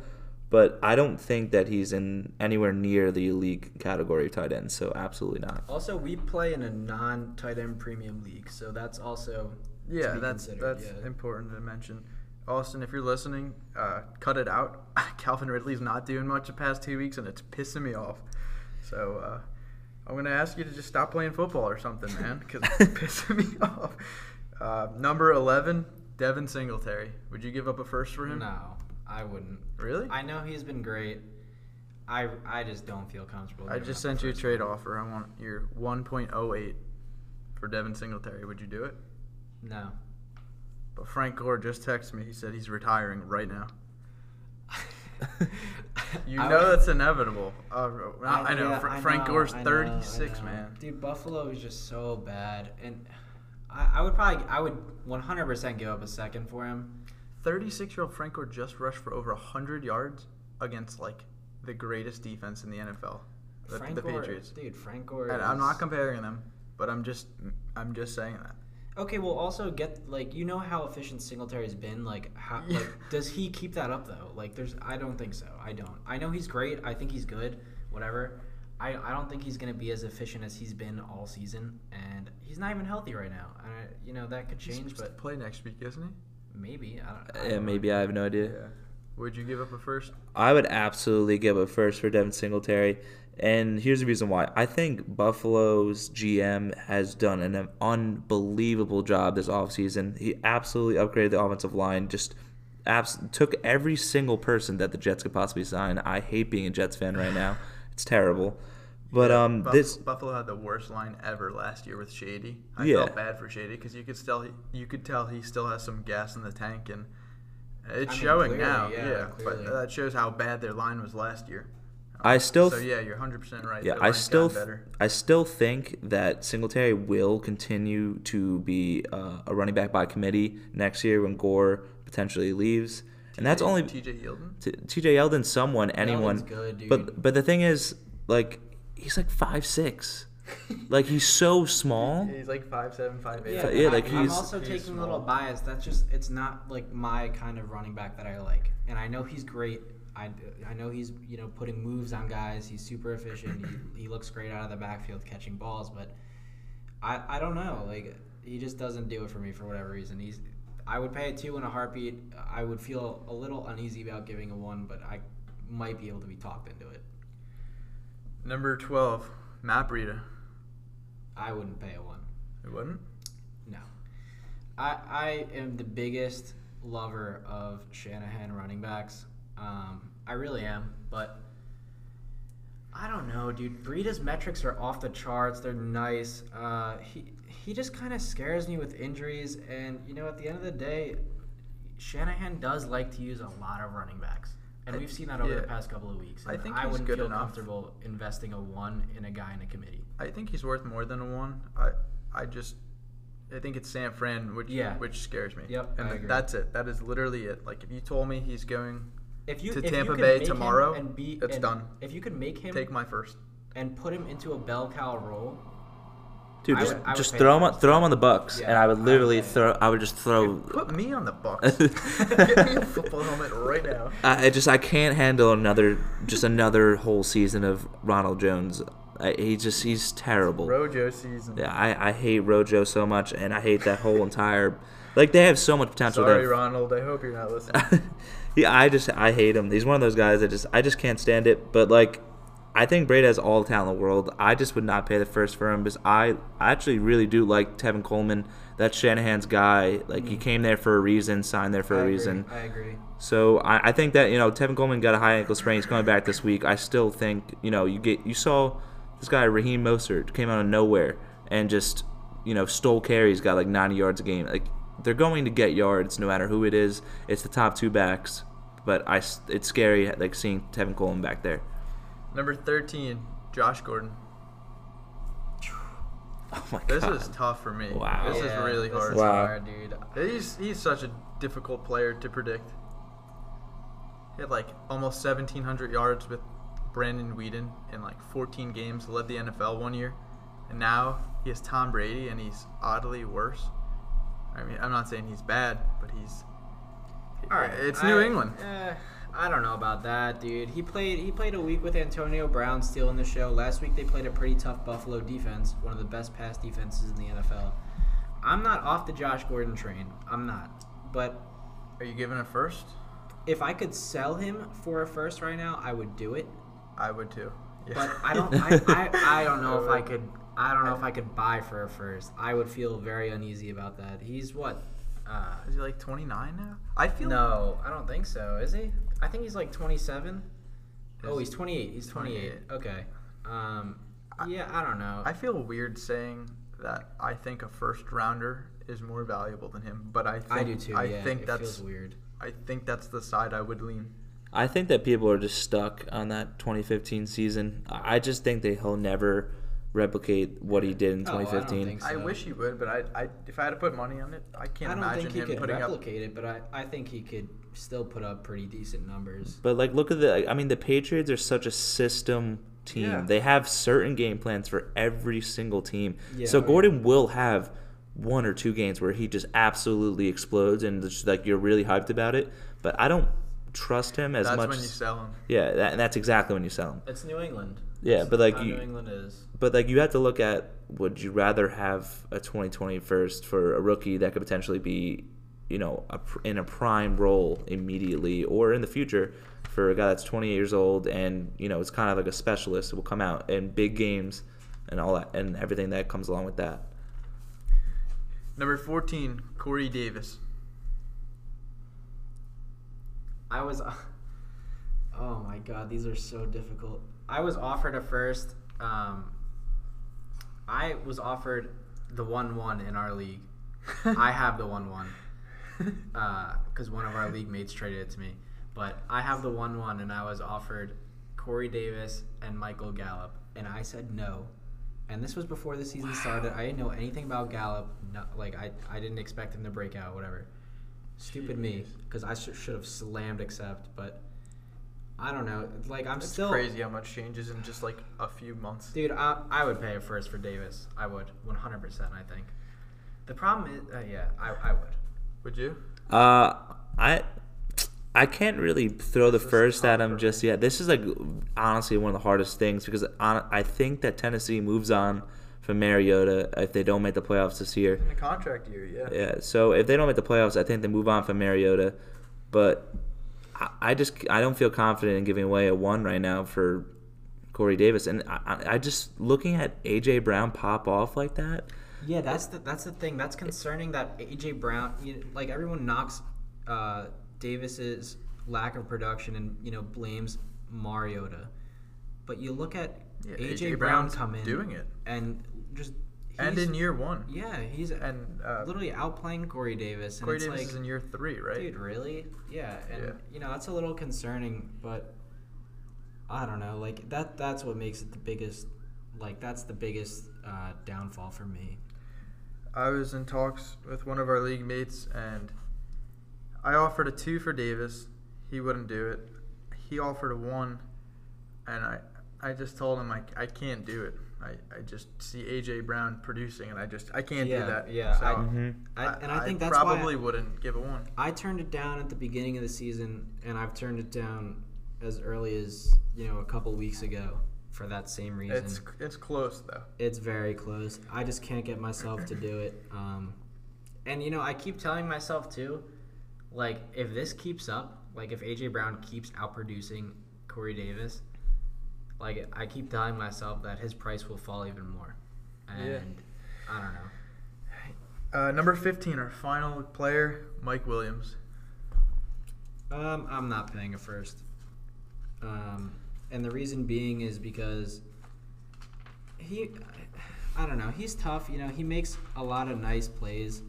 but I don't think that he's in anywhere near the elite category of tight ends. So absolutely not. Also, we play in a non-tight end premium league, so that's also to Yeah, be that's that's yeah. important to mention. Austin, if you're listening, uh, cut it out. Calvin Ridley's not doing much the past two weeks, and it's pissing me off. So uh, I'm gonna ask you to just stop playing football or something, man, because it's pissing me off. Uh, number 11, Devin Singletary. Would you give up a first for him? No, I wouldn't. Really? I know he's been great. I, I just don't feel comfortable. I just sent you a trade offer. I want your 1.08 for Devin Singletary. Would you do it? No. But Frank Gore just texted me. He said he's retiring right now. You I know would- that's inevitable. Uh, I, know. yeah, Fr- I Frank know, Gore's I know, 36, know. man. Dude, Buffalo is just so bad, and I, I would probably, I would 100% give up a second for him. 36 year old Frank Gore just rushed for over 100 yards against like the greatest defense in the NFL, the, Frank the Gore, Patriots. dude, Frank Gore. And I'm not comparing them, but I'm just I'm just saying that. Okay, well, also get like you know how efficient Singletary's been. Like, how like does he keep that up though? Like, there's I don't think so. I don't. I know he's great. I think he's good. Whatever. I, I don't think he's gonna be as efficient as he's been all season, and he's not even healthy right now. I, you know that could change, supposed but to play next week, isn't he? maybe I don't. I Yeah, don't know. maybe I have no idea. Would you give up a first? I would absolutely give a first for Devin Singletary. And here's the reason why. I think Buffalo's GM has done an unbelievable job this offseason. He absolutely upgraded the offensive line, just abs- took every single person that the Jets could possibly sign. I hate being a Jets fan right now. It's terrible. But Yeah, um Buff- this Buffalo had the worst line ever last year with Shady. I Yeah. felt bad for Shady because you could still you could tell he still has some gas in the tank, and it's I mean, showing clearly, now. yeah, Yeah, but that shows how bad their line was last year. I still So yeah, you're 100 percent right. Yeah, I still, gotten th- better. I still think that Singletary will continue to be uh, a running back by committee next year when Gore potentially leaves, and that's only TJ Yeldon. T.J. Yeldon, someone, anyone. Yeldon's good, dude. But but the thing is, like, he's like five six, like he's so small. He's like five seven, five eight. Yeah, but yeah, I- like I'm he's- also he's taking a little bias. That's just it's not like my kind of running back that I like, and I know he's great. I, I know he's you know putting moves on guys. He's super efficient. he, he looks great out of the backfield catching balls, but I I don't know like he just doesn't do it for me for whatever reason. He's I would pay a two in a heartbeat. I would feel a little uneasy about giving a one, but I might be able to be talked into it. Number 12, Matt Breida. I wouldn't pay a one. It wouldn't. No. I I am the biggest lover of Shanahan running backs. Um, I really am, but I don't know, dude. Breida's metrics are off the charts. They're nice. Uh, he he just kind of scares me with injuries, and you know, at the end of the day, Shanahan does like to use a lot of running backs, and we've seen that over the past couple of weeks. I think I wouldn't good feel enough. comfortable investing a one in a guy in a committee. I think he's worth more than a one. I I just I think it's San Fran, which Yeah. which scares me. Yep, and I th- agree. that's it. That is literally it. Like if you told me he's going, If you To if Tampa you Bay tomorrow, and be, it's and done. If you could make him take my first. and put him into a bell cow role, Dude, just would- just throw him on, throw him on the Bucks, Yeah, and I would I would literally throw. I would just throw. Put me on the Bucks. Get me a football helmet right now. I I just I can't handle another just another whole season of Ronald Jones. I, he just he's terrible. Rojo season. Yeah, I, I hate Rojo so much, and I hate that whole entire. Like they have so much potential. Sorry, They have- Ronald. I hope you're not listening. yeah, I just I hate him. He's one of those guys that just I just can't stand it. But like, I think Breida has all the talent in the world. I just would not pay the first for him because I actually really do like Tevin Coleman. That's Shanahan's guy. Like he came there for a reason, signed there for Mm. I a agree. reason. I agree. So I, I think that you know Tevin Coleman got a high ankle sprain. He's coming back this week. I still think you know you get you saw this guy Raheem Mostert came out of nowhere and just you know stole carries, got like 90 yards a game. Like they're going to get yards no matter who it is. It's the top two backs, but I it's scary like seeing Tevin Coleman back there. Number 13, Josh Gordon. Oh my This god. is tough for me. Wow. This is Yeah, really this hard. is Wow. hard, dude. He's he's such a difficult player to predict. He had like almost 1,700 yards with Brandon Weeden in like 14 games. Led the NFL one year, and now he has Tom Brady, and he's oddly worse. I mean, I'm not saying he's bad, but he's. All right, It's New England. eh, I don't know about that, dude. He played. He played a week with Antonio Brown stealing the show. Last week they played a pretty tough Buffalo defense, one of the best pass defenses in the NFL. I'm not off the Josh Gordon train. I'm not. But Are you giving a first? if I could sell him for a first right now, I would do it. I would too. Yeah. But I don't. I, I, I don't know if I could. I don't know if I could buy for a first. I would feel very uneasy about that. He's what? Uh, Is he like 29 now? I feel no, I don't think so. Is he? I think he's like 27. Oh, he's 28. He's 28. 28. Okay. Um, yeah, I don't know. I feel weird saying that I think a first rounder is more valuable than him. But I think I do too. I yeah, think it that's feels weird. I think that's the side I would lean. I think that people are just stuck on that 2015 season. I I just think that he'll never replicate what he did in Oh, I don't 2015. think I wish he would, but I, I if I had to put money on it, I can't I don't imagine think he him could putting up. replicate it, but I, I think he could still put up pretty decent numbers. But like, look at the. I mean, the Patriots are such a system team. Yeah. They have certain game plans for every single team. so Yeah. Gordon will have one or two games where he just absolutely explodes, and it's like you're really hyped about it. But I don't trust him as That's much. when you sell him. yeah, that, that's exactly when you sell him. It's New England. Yeah, That's but, like, how you- New England is. But like you have to look at would you rather have a 2020 first for a rookie that could potentially be, you know, a, in a prime role immediately, or in the future for a guy that's 28 years old and you know it's kind of like a specialist who will come out in big games and all that and everything that comes along with that. Number fourteen, Corey Davis. I was. Oh my god, these are so difficult. I was offered a first. Um, I was offered the one one in our league. I have the one one because one of our league mates traded it to me. But I have the one one, and I was offered Corey Davis and Michael Gallup, and I said no. And this was before the season started. I didn't know anything about Gallup. No, like I, I didn't expect him to break out. Whatever. Stupid me, because I sh- should have slammed accept. But I don't know. Like I'm It's still crazy how much changes in just like a few months. Dude, I, I would pay a first for Davis. I would, 100%, I think. The problem is, uh, yeah, I, I would. Would you? Uh, I I can't really throw the first at him just yet. This is like honestly one of the hardest things because on, I think that Tennessee moves on from Mariota if they don't make the playoffs this year. In the contract year, yeah. Yeah. So if they don't make the playoffs, I think they move on from Mariota. But I, I just I don't feel confident in giving away a one right now for Corey Davis. And I- I just looking at AJ Brown pop off like that. Yeah, that's the that's the thing. That's concerning that AJ Brown, you like everyone knocks uh, Davis's lack of production and you know blames Mariota, but you look at Yeah, AJ, A.J. Brown come in doing it. and just And in year one. yeah he's And uh, literally outplaying Corey Davis. And Corey it's Davis like, is in year three, right? Dude, really? Yeah, and Yeah. you know that's a little concerning, but I don't know. Like that that's what makes it the biggest. Like that's the biggest uh, downfall for me. I was in talks with one of our league mates, and I offered a two for Davis. He wouldn't do it. He offered a one, and I, I just told him I, I can't do it. I, I just see AJ Brown producing, and I just I can't Yeah, do that. yeah, So I- Mhm. I, and I think that's why probably wouldn't give a one. I turned it down at the beginning of the season, and I've turned it down as early as you know a couple weeks ago for that same reason. It's it's close though. It's very close. I just can't get myself to do it. Um, and you know, I keep telling myself too, like if this keeps up, like if AJ Brown keeps outproducing Corey Davis, like I keep telling myself that his price will fall even more. And Yeah. I don't know. Uh, number fifteen, our final player, Mike Williams. Um, I'm not paying a first. Um, and the reason being is because he, I don't know, he's tough. You know, he makes a lot of nice plays.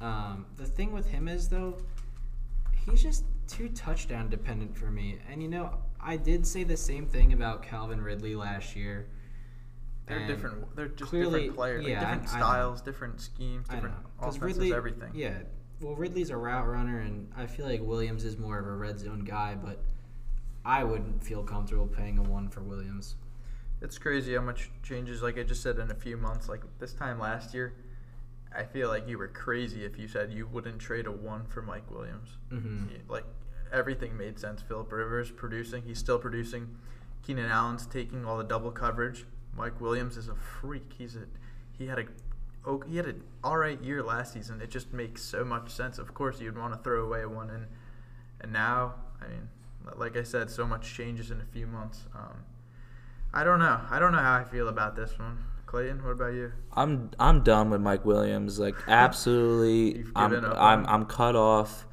Um, the thing with him is though, he's just too touchdown dependent for me. And you know, I did say the same thing about Calvin Ridley last year. They're different. They're just clearly- different players, like yeah, different I- I styles, different schemes, different know. different 'Cause offenses, Ridley, everything. Yeah. Well, Ridley's a route runner, and I feel like Williams is more of a red zone guy, but I wouldn't feel comfortable paying a one for Williams. It's crazy how much changes, like I just said, in a few months. Like this time last year, I feel like you were crazy if you said you wouldn't trade a one for Mike Williams. Mm-hmm. Like everything made sense. Philip Rivers producing, he's still producing. Keenan Allen's taking all the double coverage. Mike Williams is a freak. He's a he had a oh, he had an all right year last season. It just makes so much sense. Of course, you'd want to throw away a one, and and now, I mean, like I said, so much changes in a few months. Um, I don't know. I don't know how I feel about this one. Clayton, what about you? I'm I'm done with Mike Williams. Like absolutely, I'm on I'm? I'm cut off.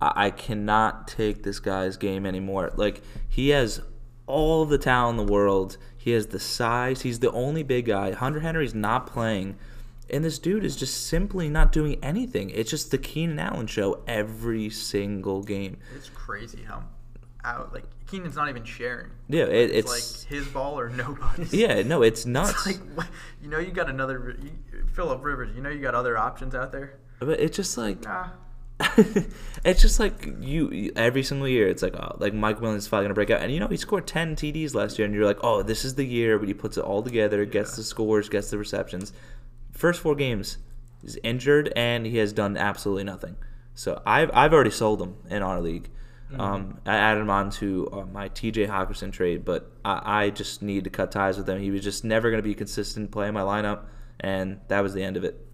I, I cannot take this guy's game anymore. Like he has all the talent in the world. He has the size. He's the only big guy. Hunter Henry's not playing, And this dude is just simply not doing anything. It's just the Keenan Allen show every single game. It's crazy how out like Keenan's not even sharing. Yeah, it, It's, it's, like his ball or nobody's. yeah, no, it's It's like what- you know you got another you, Philip Rivers. You know you got other options out there. but it's just like Nah. it's just like you, every single year. It's like oh, like Mike Williams is finally gonna break out, and you know he scored ten TDs last year, and you're like, oh, this is the year. But he puts it all together, gets the scores, gets the receptions. First four games, he's injured, and he has done absolutely nothing. So I've I've already sold him in our league. Um, I added him on to uh, my TJ Hockenson trade, but I, I just need to cut ties with him. He was just never going to be consistent play in my lineup, and that was the end of it.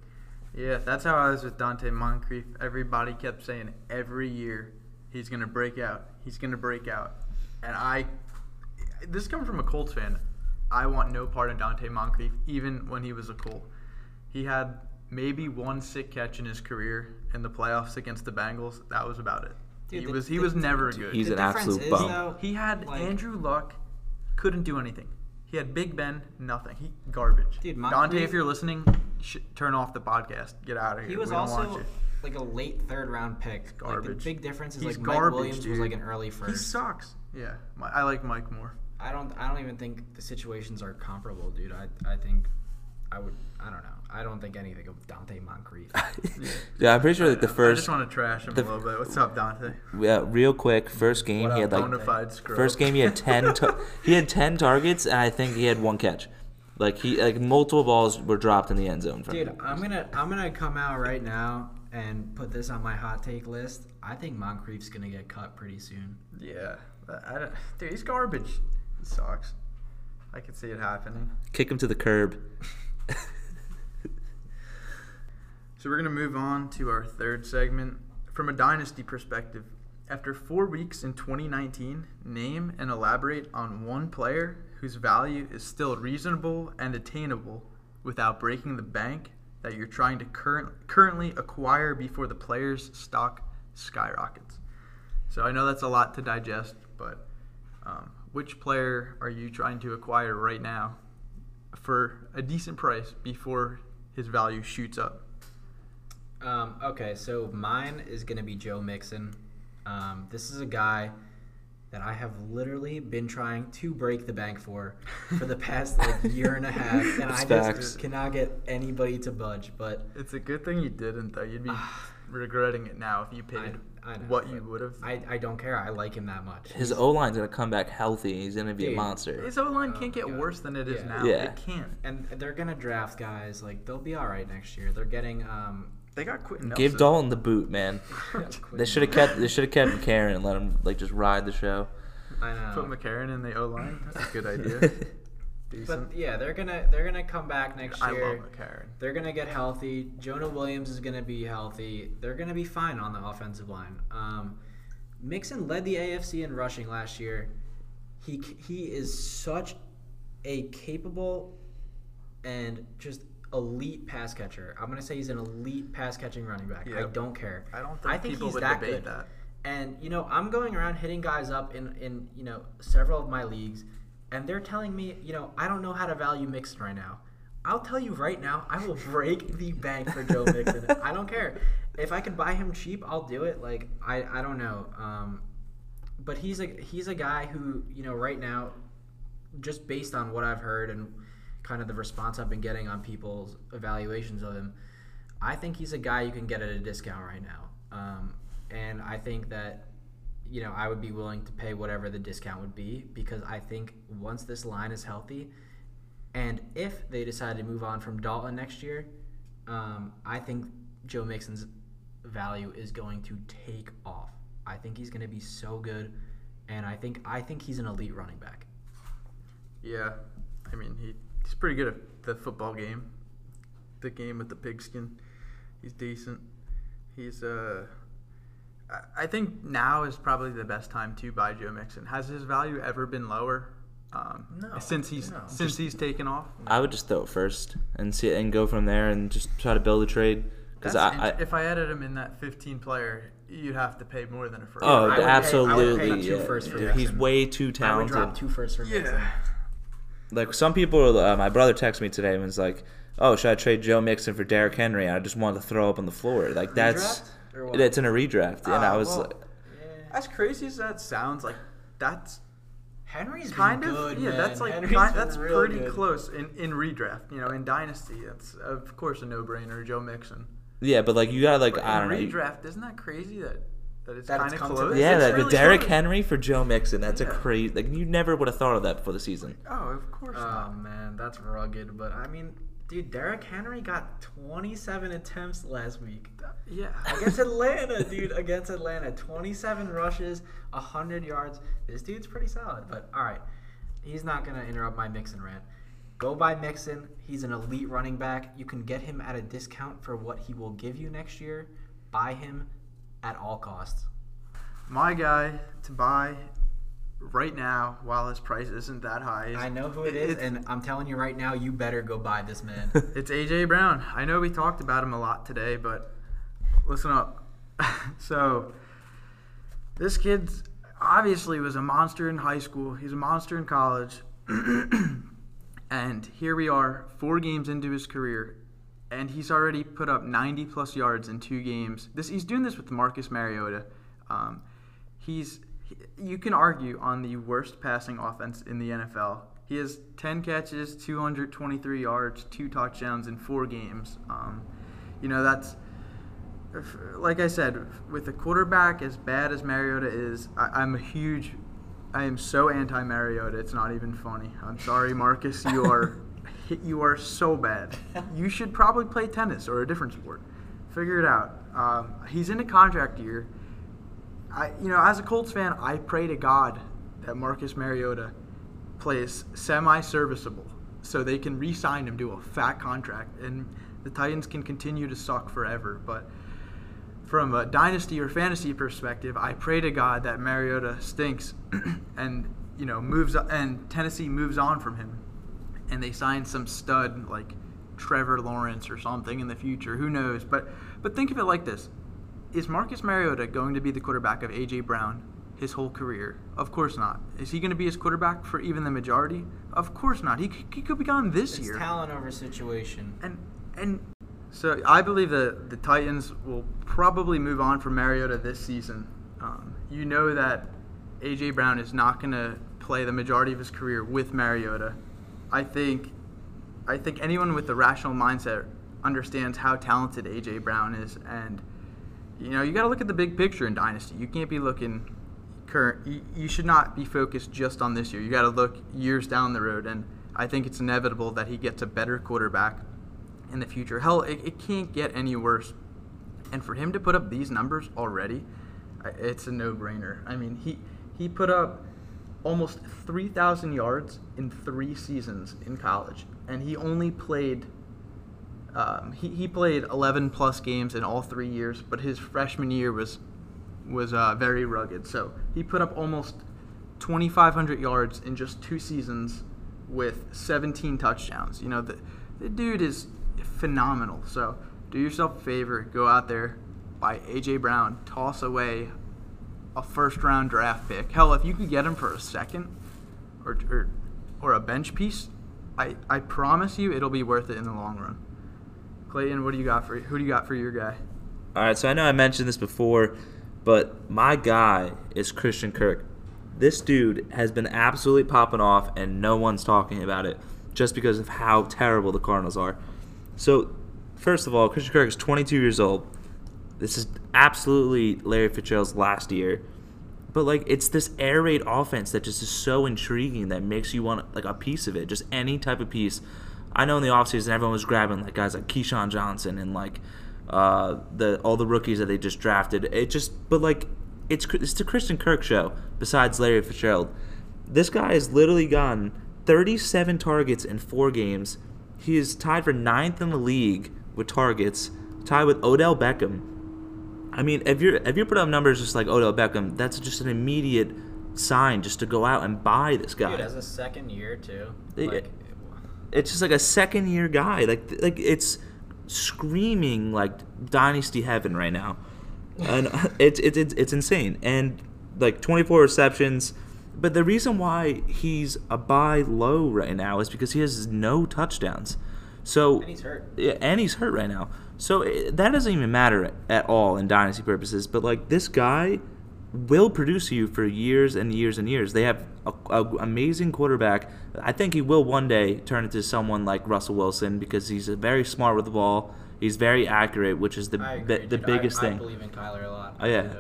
Yeah, that's how I was with Donte Moncrief. Everybody kept saying every year he's gonna break out. He's gonna break out, and I. This comes from a Colts fan. I want no part of Donte Moncrief, even when he was a Colt. He had maybe one sick catch in his career in the playoffs against the Bengals. That was about it. Dude, he the- was he the- was never the- good. He's the an absolute bum. though, He had like- Andrew Luck, couldn't do anything. He had Big Ben, nothing. He garbage. Dude, Donte, Moncrief- if you're listening, sh- turn off the podcast. Get out of here. He was we don't want also you. like a late third round pick. Like, Garbage. the big difference is He's like Mike garbage, Williams was like an early friend. He sucks. Yeah, I like Mike more. I don't. I don't even think the situations are comparable, dude. I. I think. I would. I don't know. I don't think anything of Donte Moncrief. Yeah, I'm pretty sure that the first. I just want to trash him the- a little bit. What's up, Donte? Yeah, real quick. First game, What he had like bona scrub? first game he had ten. Ta- he had ten targets, and I think he had one catch. Like he like multiple balls were dropped in the end zone. Dude, him. I'm gonna I'm gonna come out right now and put this on my hot take list. I think Moncrief's gonna get cut pretty soon. Yeah, I don't, dude, he's garbage. He sucks. I can see it happening. kick him to the curb. So we're gonna move on to our third segment from a dynasty perspective. After four weeks in 2019, name and elaborate on one player whose value is still reasonable and attainable without breaking the bank that you're trying to current, currently acquire before the player's stock skyrockets. So I know that's a lot to digest, but um, which player are you trying to acquire right now for a decent price before his value shoots up? Um, okay, so mine is gonna be Joe Mixon. Um, this is a guy that I have literally been trying to break the bank for for the past like year and a half, and I Facts. just cannot get anybody to budge. But It's a good thing you didn't, though. You'd be regretting it now if you paid I know, what you would have. I, I don't care. I like him that much. His He's- O line's gonna come back healthy. He's gonna be a monster. His O line Oh can't get my God. worse than it is Yeah. now. Yeah. It can't. and they're gonna draft guys like they'll be all right next year. They're getting um. They got Quentin Give Dalton the boot, man. They should have kept. They should have kept McCarron and let him like just ride the show. I know. Put McCarron in the O line. That's a good idea. Decent. But yeah, they're gonna they're gonna come back next I year. love McCarron. They're gonna get healthy. Jonah Williams is gonna be healthy. They're gonna be fine on the offensive line. Um, Mixon led the AFC in rushing last year. He he is such a capable and just elite pass catcher. I'm gonna say he's an elite pass catching running back. I don't care. I don't think, I think he's would that debate good. that. And you know, I'm going around hitting guys up in in you know several of my leagues, and they're telling me, you know, I don't know how to value Mixon right now. I'll tell you right now, I will break the bank for Joe Mixon. I don't care if I can buy him cheap. I'll do it. Like I I don't know. Um, but he's a he's a guy who you know right now, just based on what I've heard and kind of the response I've been getting on people's evaluations of him, I think he's a guy you can get at a discount right now. Um, and I think that you know I would be willing to pay whatever the discount would be because I think once this line is healthy, and if they decide to move on from Dalton next year, um, I think Joe Mixon's value is going to take off. I think he's going to be so good, and I think I think he's an elite running back. Yeah, I mean he he's pretty good at the football game, the game with the pigskin. He's decent. He's uh, I- I think now is probably the best time to buy Joe Mixon. Has his value ever been lower? Um, No, since he's no. since he's taken off. I would just throw it first and see and go from there and just try to build a trade because That's I, I if I added him in that 15 player, you'd have to pay more than a first. oh I would pay- I would absolutely pay two yeah. for Dude, he's way too talented. I would talented. drop two firsts for Mixon. yeah. like some people. Uh, my brother texted me today and was like, "Oh, should I trade Joe Mixon for Derrick Henry?" I just wanted to throw up on the floor. Like that's Redraft? Or what? it's in a redraft, and I Ah, was well, like, Yeah. As crazy as that sounds, like that's Henry's been kind of good, yeah. man. That's like Henry's ki- been that's pretty good. close in in redraft. You know, in dynasty, it's of course a no brainer. Joe Mixon. yeah, but like you gotta like But I in don't know. you- redraft, isn't that crazy that that it's That kind of close? Yeah, that, really the Derrick close. Henry for Joe Mixon. That's a crazy. Like you never would have thought of that before the season. Oh, of course Oh not. man, that's rugged. But I mean, dude, Derrick Henry got 27 attempts last week Yeah. against Atlanta, dude. Against Atlanta, 27 rushes, 100 yards. This dude's pretty solid. But all right, he's not gonna interrupt my Mixon rant. Go buy Mixon. He's an elite running back. You can get him at a discount for what he will give you next year. Buy him at all costs. My guy to buy right now, while his price isn't that high, I know who it is, and I'm telling you right now, you better go buy this man. It's AJ Brown. I know we talked about him a lot today, but listen up. so this kid obviously was a monster in high school. He's a monster in college. and here we are, four games into his career, and he's already put up 90 plus yards in two games. This he's doing this with Marcus Mariota. Um, he's he- you can argue on the worst passing offense in the NFL. He has 10 catches, 223 yards, two touchdowns in four games. Um, you know that's like I said, with a quarterback as bad as Mariota is, I, I'm a huge. I am so anti Mariota. It's not even funny. I'm sorry, Marcus. You are, you are so bad. You should probably play tennis or a different sport. Figure it out. Um, he's in a contract year. I, you know, as a Colts fan, I pray to God that Marcus Mariota plays semi-serviceable, so they can re-sign him to a fat contract, and the Titans can continue to suck forever. But from a dynasty or fantasy perspective, I pray to God that Mariota stinks, and you know moves and Tennessee moves on from him, and they sign some stud like Trevor Lawrence or something in the future. Who knows? But but think of it like this: Is Marcus Mariota going to be the quarterback of AJ Brown his whole career? Of course not. Is he going to be his quarterback for even the majority? Of course not. He, he could be gone this it's year. talent over situation. And and so I believe that the Titans will probably move on from Mariota this season. Um, you know that AJ Brown is not going to play the majority of his career with Mariota. I think I think anyone with a rational mindset understands how talented AJ Brown is, and you know you got to look at the big picture in dynasty. You can't be looking current. You, you should not be focused just on this year. You got to look years down the road, and I think it's inevitable that he gets a better quarterback in the future. Hell, it, it can't get any worse. And for him to put up these numbers already, it's a no-brainer. I mean, he he put up almost 3,000 yards in three seasons in college, and he only played. Um, he, he played 11 plus games in all three years, but his freshman year was was uh, very rugged. So he put up almost 2,500 yards in just two seasons with 17 touchdowns. You know, the, the dude is phenomenal. So do yourself a favor, go out there, buy AJ Brown, toss away a first round draft pick. Hell, if you could get him for a second or, or, or a bench piece, I, I promise you it'll be worth it in the long run. Clayton, what do you got for who do you got for your guy? All right, so I know I mentioned this before, but my guy is Christian Kirk. This dude has been absolutely popping off, and no one's talking about it just because of how terrible the Cardinals are. So, first of all, Christian Kirk is 22 years old. This is absolutely Larry Fitzgerald's last year. But like it's this air raid offense that just is so intriguing that makes you want like a piece of it, just any type of piece. I know in the offseason everyone was grabbing like guys like KeeSean Johnson and like uh, the all the rookies that they just drafted. It just but like it's it's the Christian Kirk show. Besides Larry Fitzgerald, this guy has literally gotten 37 targets in four games. He is tied for ninth in the league with targets, tied with Odell Beckham. I mean, if you're if you put up numbers just like Odell Beckham, that's just an immediate sign just to go out and buy this guy. Dude, as a second year too. Like, it's just like a second year guy. Like like it's screaming like dynasty heaven right now, and it's it's it's, it's insane. And like 24 receptions, but the reason why he's a buy low right now is because he has no touchdowns. So And he's hurt. Yeah, and he's hurt right now. So eh, that doesn't even matter at all in dynasty purposes. But like this guy will produce you for years and years and years. They have a, a amazing quarterback. I think he will one day turn into someone like Russell Wilson because he's very smart with the ball. He's very accurate, which is the I the, biggest I, thing. I believe in Kyler a lot. Oh yeah.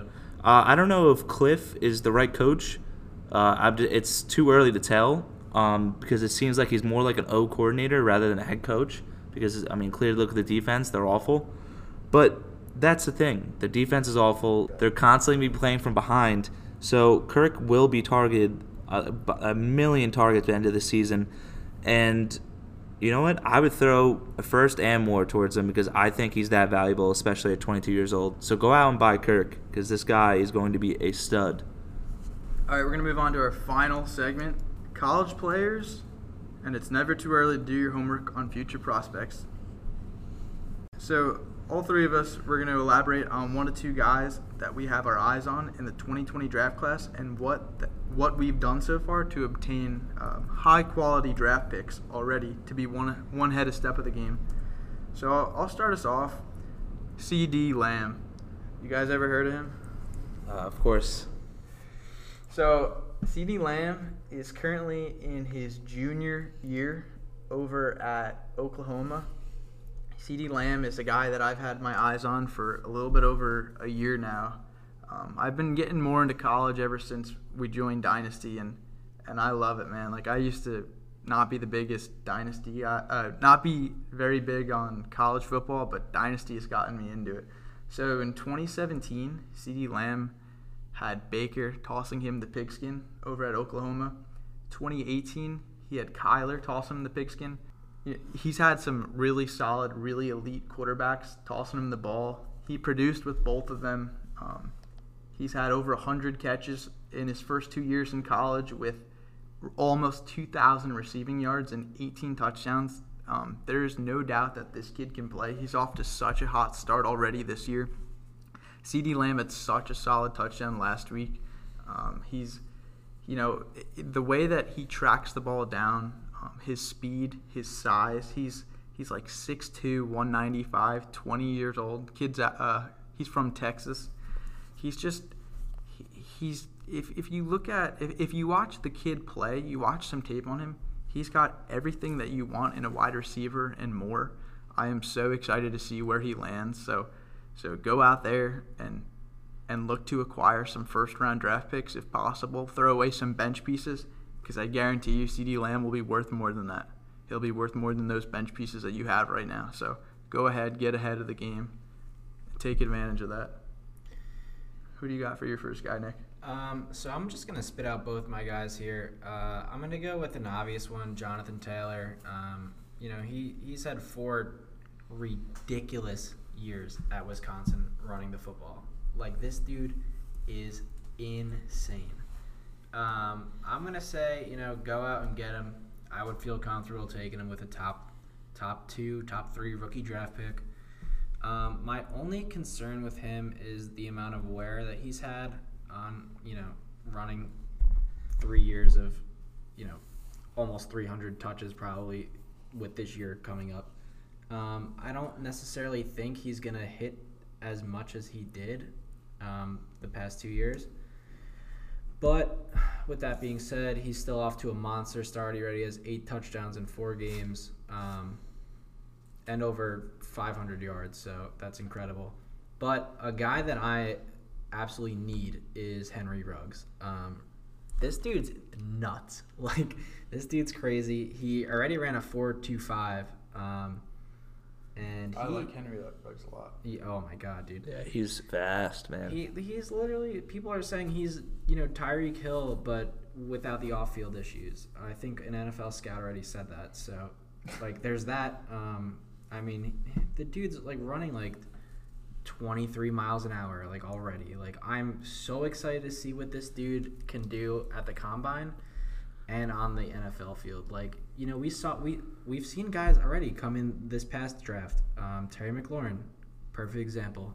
Uh, I don't know if Kliff is the right coach. Uh, it's too early to tell um, because it seems like he's more like an O coordinator rather than a head coach. Because I mean, clearly look at the defense; they're awful. But that's the thing: the defense is awful. They're constantly be playing from behind. So Kirk will be targeted uh, a, a million targets at the end of the season, and you know what? I would throw a first and more towards him because I think he's that valuable, especially at 22 years old. So go out and buy Kirk because this guy is going to be a stud. All right, we're gonna move on to our final segment: college players, and it's never too early to do your homework on future prospects. So, all three of us, we're gonna elaborate on one to two guys that we have our eyes on in the 2020 draft class, and what th- what we've done so far to obtain um, high quality draft picks already to be one one head a step of the game. So, I'll, I'll start us off. CeeDee Lamb. You guys ever heard of him? Uh, of course. So, CeeDee Lamb is currently in his junior year over at Oklahoma. CeeDee Lamb is a guy that I've had my eyes on for a little bit over a year now. Um, I've been getting more into college ever since we joined Dynasty, and, and I love it, man. Like, I used to not be the biggest Dynasty, uh, uh, not be very big on college football, but Dynasty has gotten me into it. So, in 2017, CeeDee Lamb had Baker tossing him the pigskin over at Oklahoma. 2018, he had Kyler toss him the pigskin. He's had some really solid, really elite quarterbacks tossing him the ball. He produced with both of them. Um, he's had over 100 catches in his first two years in college with almost 2,000 receiving yards and 18 touchdowns. Um, there's no doubt that this kid can play. He's off to such a hot start already this year. CeeDee Lamb had such a solid touchdown last week. Um, he's, you know, the way that he tracks the ball down, um, his speed, his size. He's he's like 6'2", 195, 20 years old. Kids, uh, he's from Texas. He's just he, he's if, if you look at if, if you watch the kid play, you watch some tape on him. He's got everything that you want in a wide receiver and more. I am so excited to see where he lands. So so go out there and and look to acquire some first round draft picks if possible. Throw away some bench pieces because I guarantee you CeeDee Lamb will be worth more than that. He'll be worth more than those bench pieces that you have right now. So go ahead, get ahead of the game, take advantage of that. Who do you got for your first guy, Nick? Um, so I'm just gonna spit out both my guys here. Uh, I'm gonna go with an obvious one, Jonathan Taylor. Um, you know, he he's had four ridiculous years at Wisconsin running the football. Like this dude is insane. Um, I'm gonna say, you know, go out and get him. I would feel comfortable taking him with a top, top two, top three rookie draft pick. Um, my only concern with him is the amount of wear that he's had on, you know, running three years of, you know, almost 300 touches probably with this year coming up. Um, I don't necessarily think he's to hit as much as he did um, the past two years. But with that being said, he's still off to a monster start. He already has eight touchdowns in four games um, and over 500 yards, so that's incredible. But a guy that I absolutely need is Henry Ruggs. Um, this dude's nuts. Like this dude's crazy. He already ran a 4.25, um, and he, like Henry Ruggs a lot. he- oh my god, dude. Yeah, he's fast, man. He he's literally people are saying he's you know Tyreek Hill but without the off field issues. I think an NFL scout already said that. So like there's that. Um, I mean the dude's like running like 23 miles an hour like already. Like I'm so excited to see what this dude can do at the combine and on the NFL field. Like you know we saw we we've seen guys already come in this past draft. Um, Terry McLaurin, perfect example.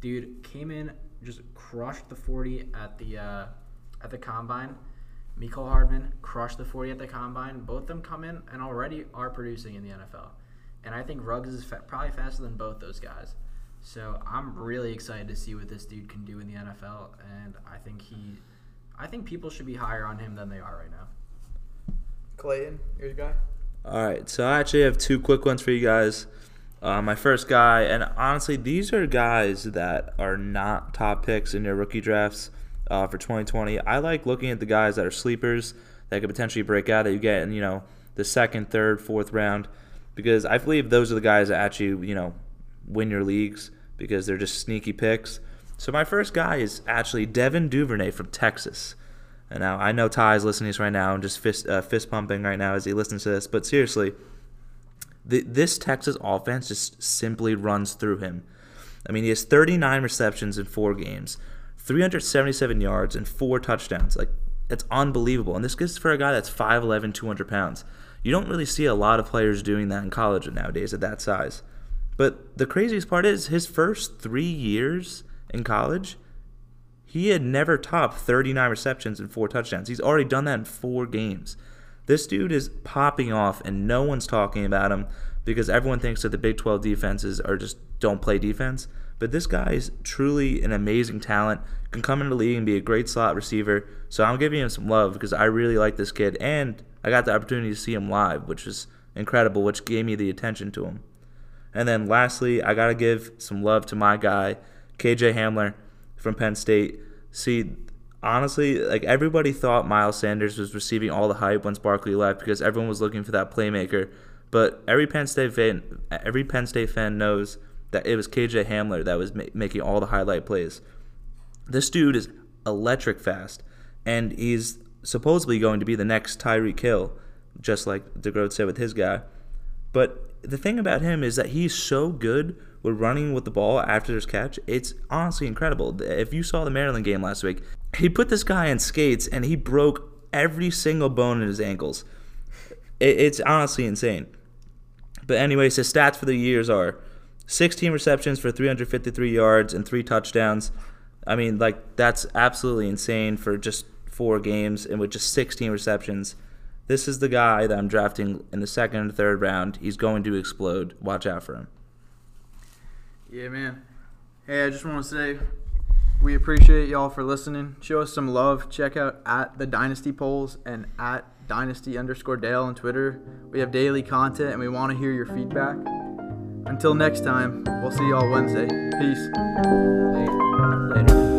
Dude came in just crushed the 40 at the uh, at the combine, Mecole Hardman crushed the 40 at the combine. Both them come in and already are producing in the NFL. And I think Ruggs is fa- probably faster than both those guys. So I'm really excited to see what this dude can do in the NFL. And I think he, I think people should be higher on him than they are right now. Clayton, here's your guy. All right, so I actually have two quick ones for you guys. Uh, my first guy, and honestly, these are guys that are not top picks in your rookie drafts uh, for 2020. I like looking at the guys that are sleepers that could potentially break out that you get in, you know, the second, third, fourth round, because I believe those are the guys that actually, you know, win your leagues because they're just sneaky picks. So my first guy is actually Devin Duvernay from Texas. And now I know Ty is listening to this right now and just fist uh, fist pumping right now as he listens to this. But seriously, the, this Texas offense just simply runs through him. I mean, he has 39 receptions in four games, 377 yards, and four touchdowns. Like, it's unbelievable. And this is for a guy that's 5'11, 200 pounds. You don't really see a lot of players doing that in college nowadays at that size. But the craziest part is his first three years in college, he had never topped 39 receptions and four touchdowns. He's already done that in four games. This dude is popping off, and no one's talking about him because everyone thinks that the Big 12 defenses are just don't play defense. But this guy is truly an amazing talent, can come into the league and be a great slot receiver. So I'm giving him some love because I really like this kid, and I got the opportunity to see him live, which is incredible, which gave me the attention to him. And then lastly, I got to give some love to my guy, KJ Hamler from Penn State. See, honestly, like everybody thought Miles Sanders was receiving all the hype once Barkley left because everyone was looking for that playmaker. But every Penn State fan, every Penn State fan knows that it was KJ Hamler that was ma- making all the highlight plays. This dude is electric fast, and he's supposedly going to be the next Tyreek Hill, just like DeGroat said with his guy. But the thing about him is that he's so good with running with the ball after his catch. It's honestly incredible. If you saw the Maryland game last week, he put this guy in skates and he broke every single bone in his ankles. It's honestly insane. But anyways, his stats for the years are 16 receptions for 353 yards and three touchdowns. I mean, like that's absolutely insane for just four games and with just 16 receptions. This is the guy that I'm drafting in the second and third round. He's going to explode. Watch out for him. Yeah, man. Hey, I just want to say we appreciate y'all for listening. Show us some love. Check out at the Dynasty Polls and at Dynasty underscore Dale on Twitter. We have daily content and we want to hear your feedback. Until next time, we'll see y'all Wednesday. Peace. Later.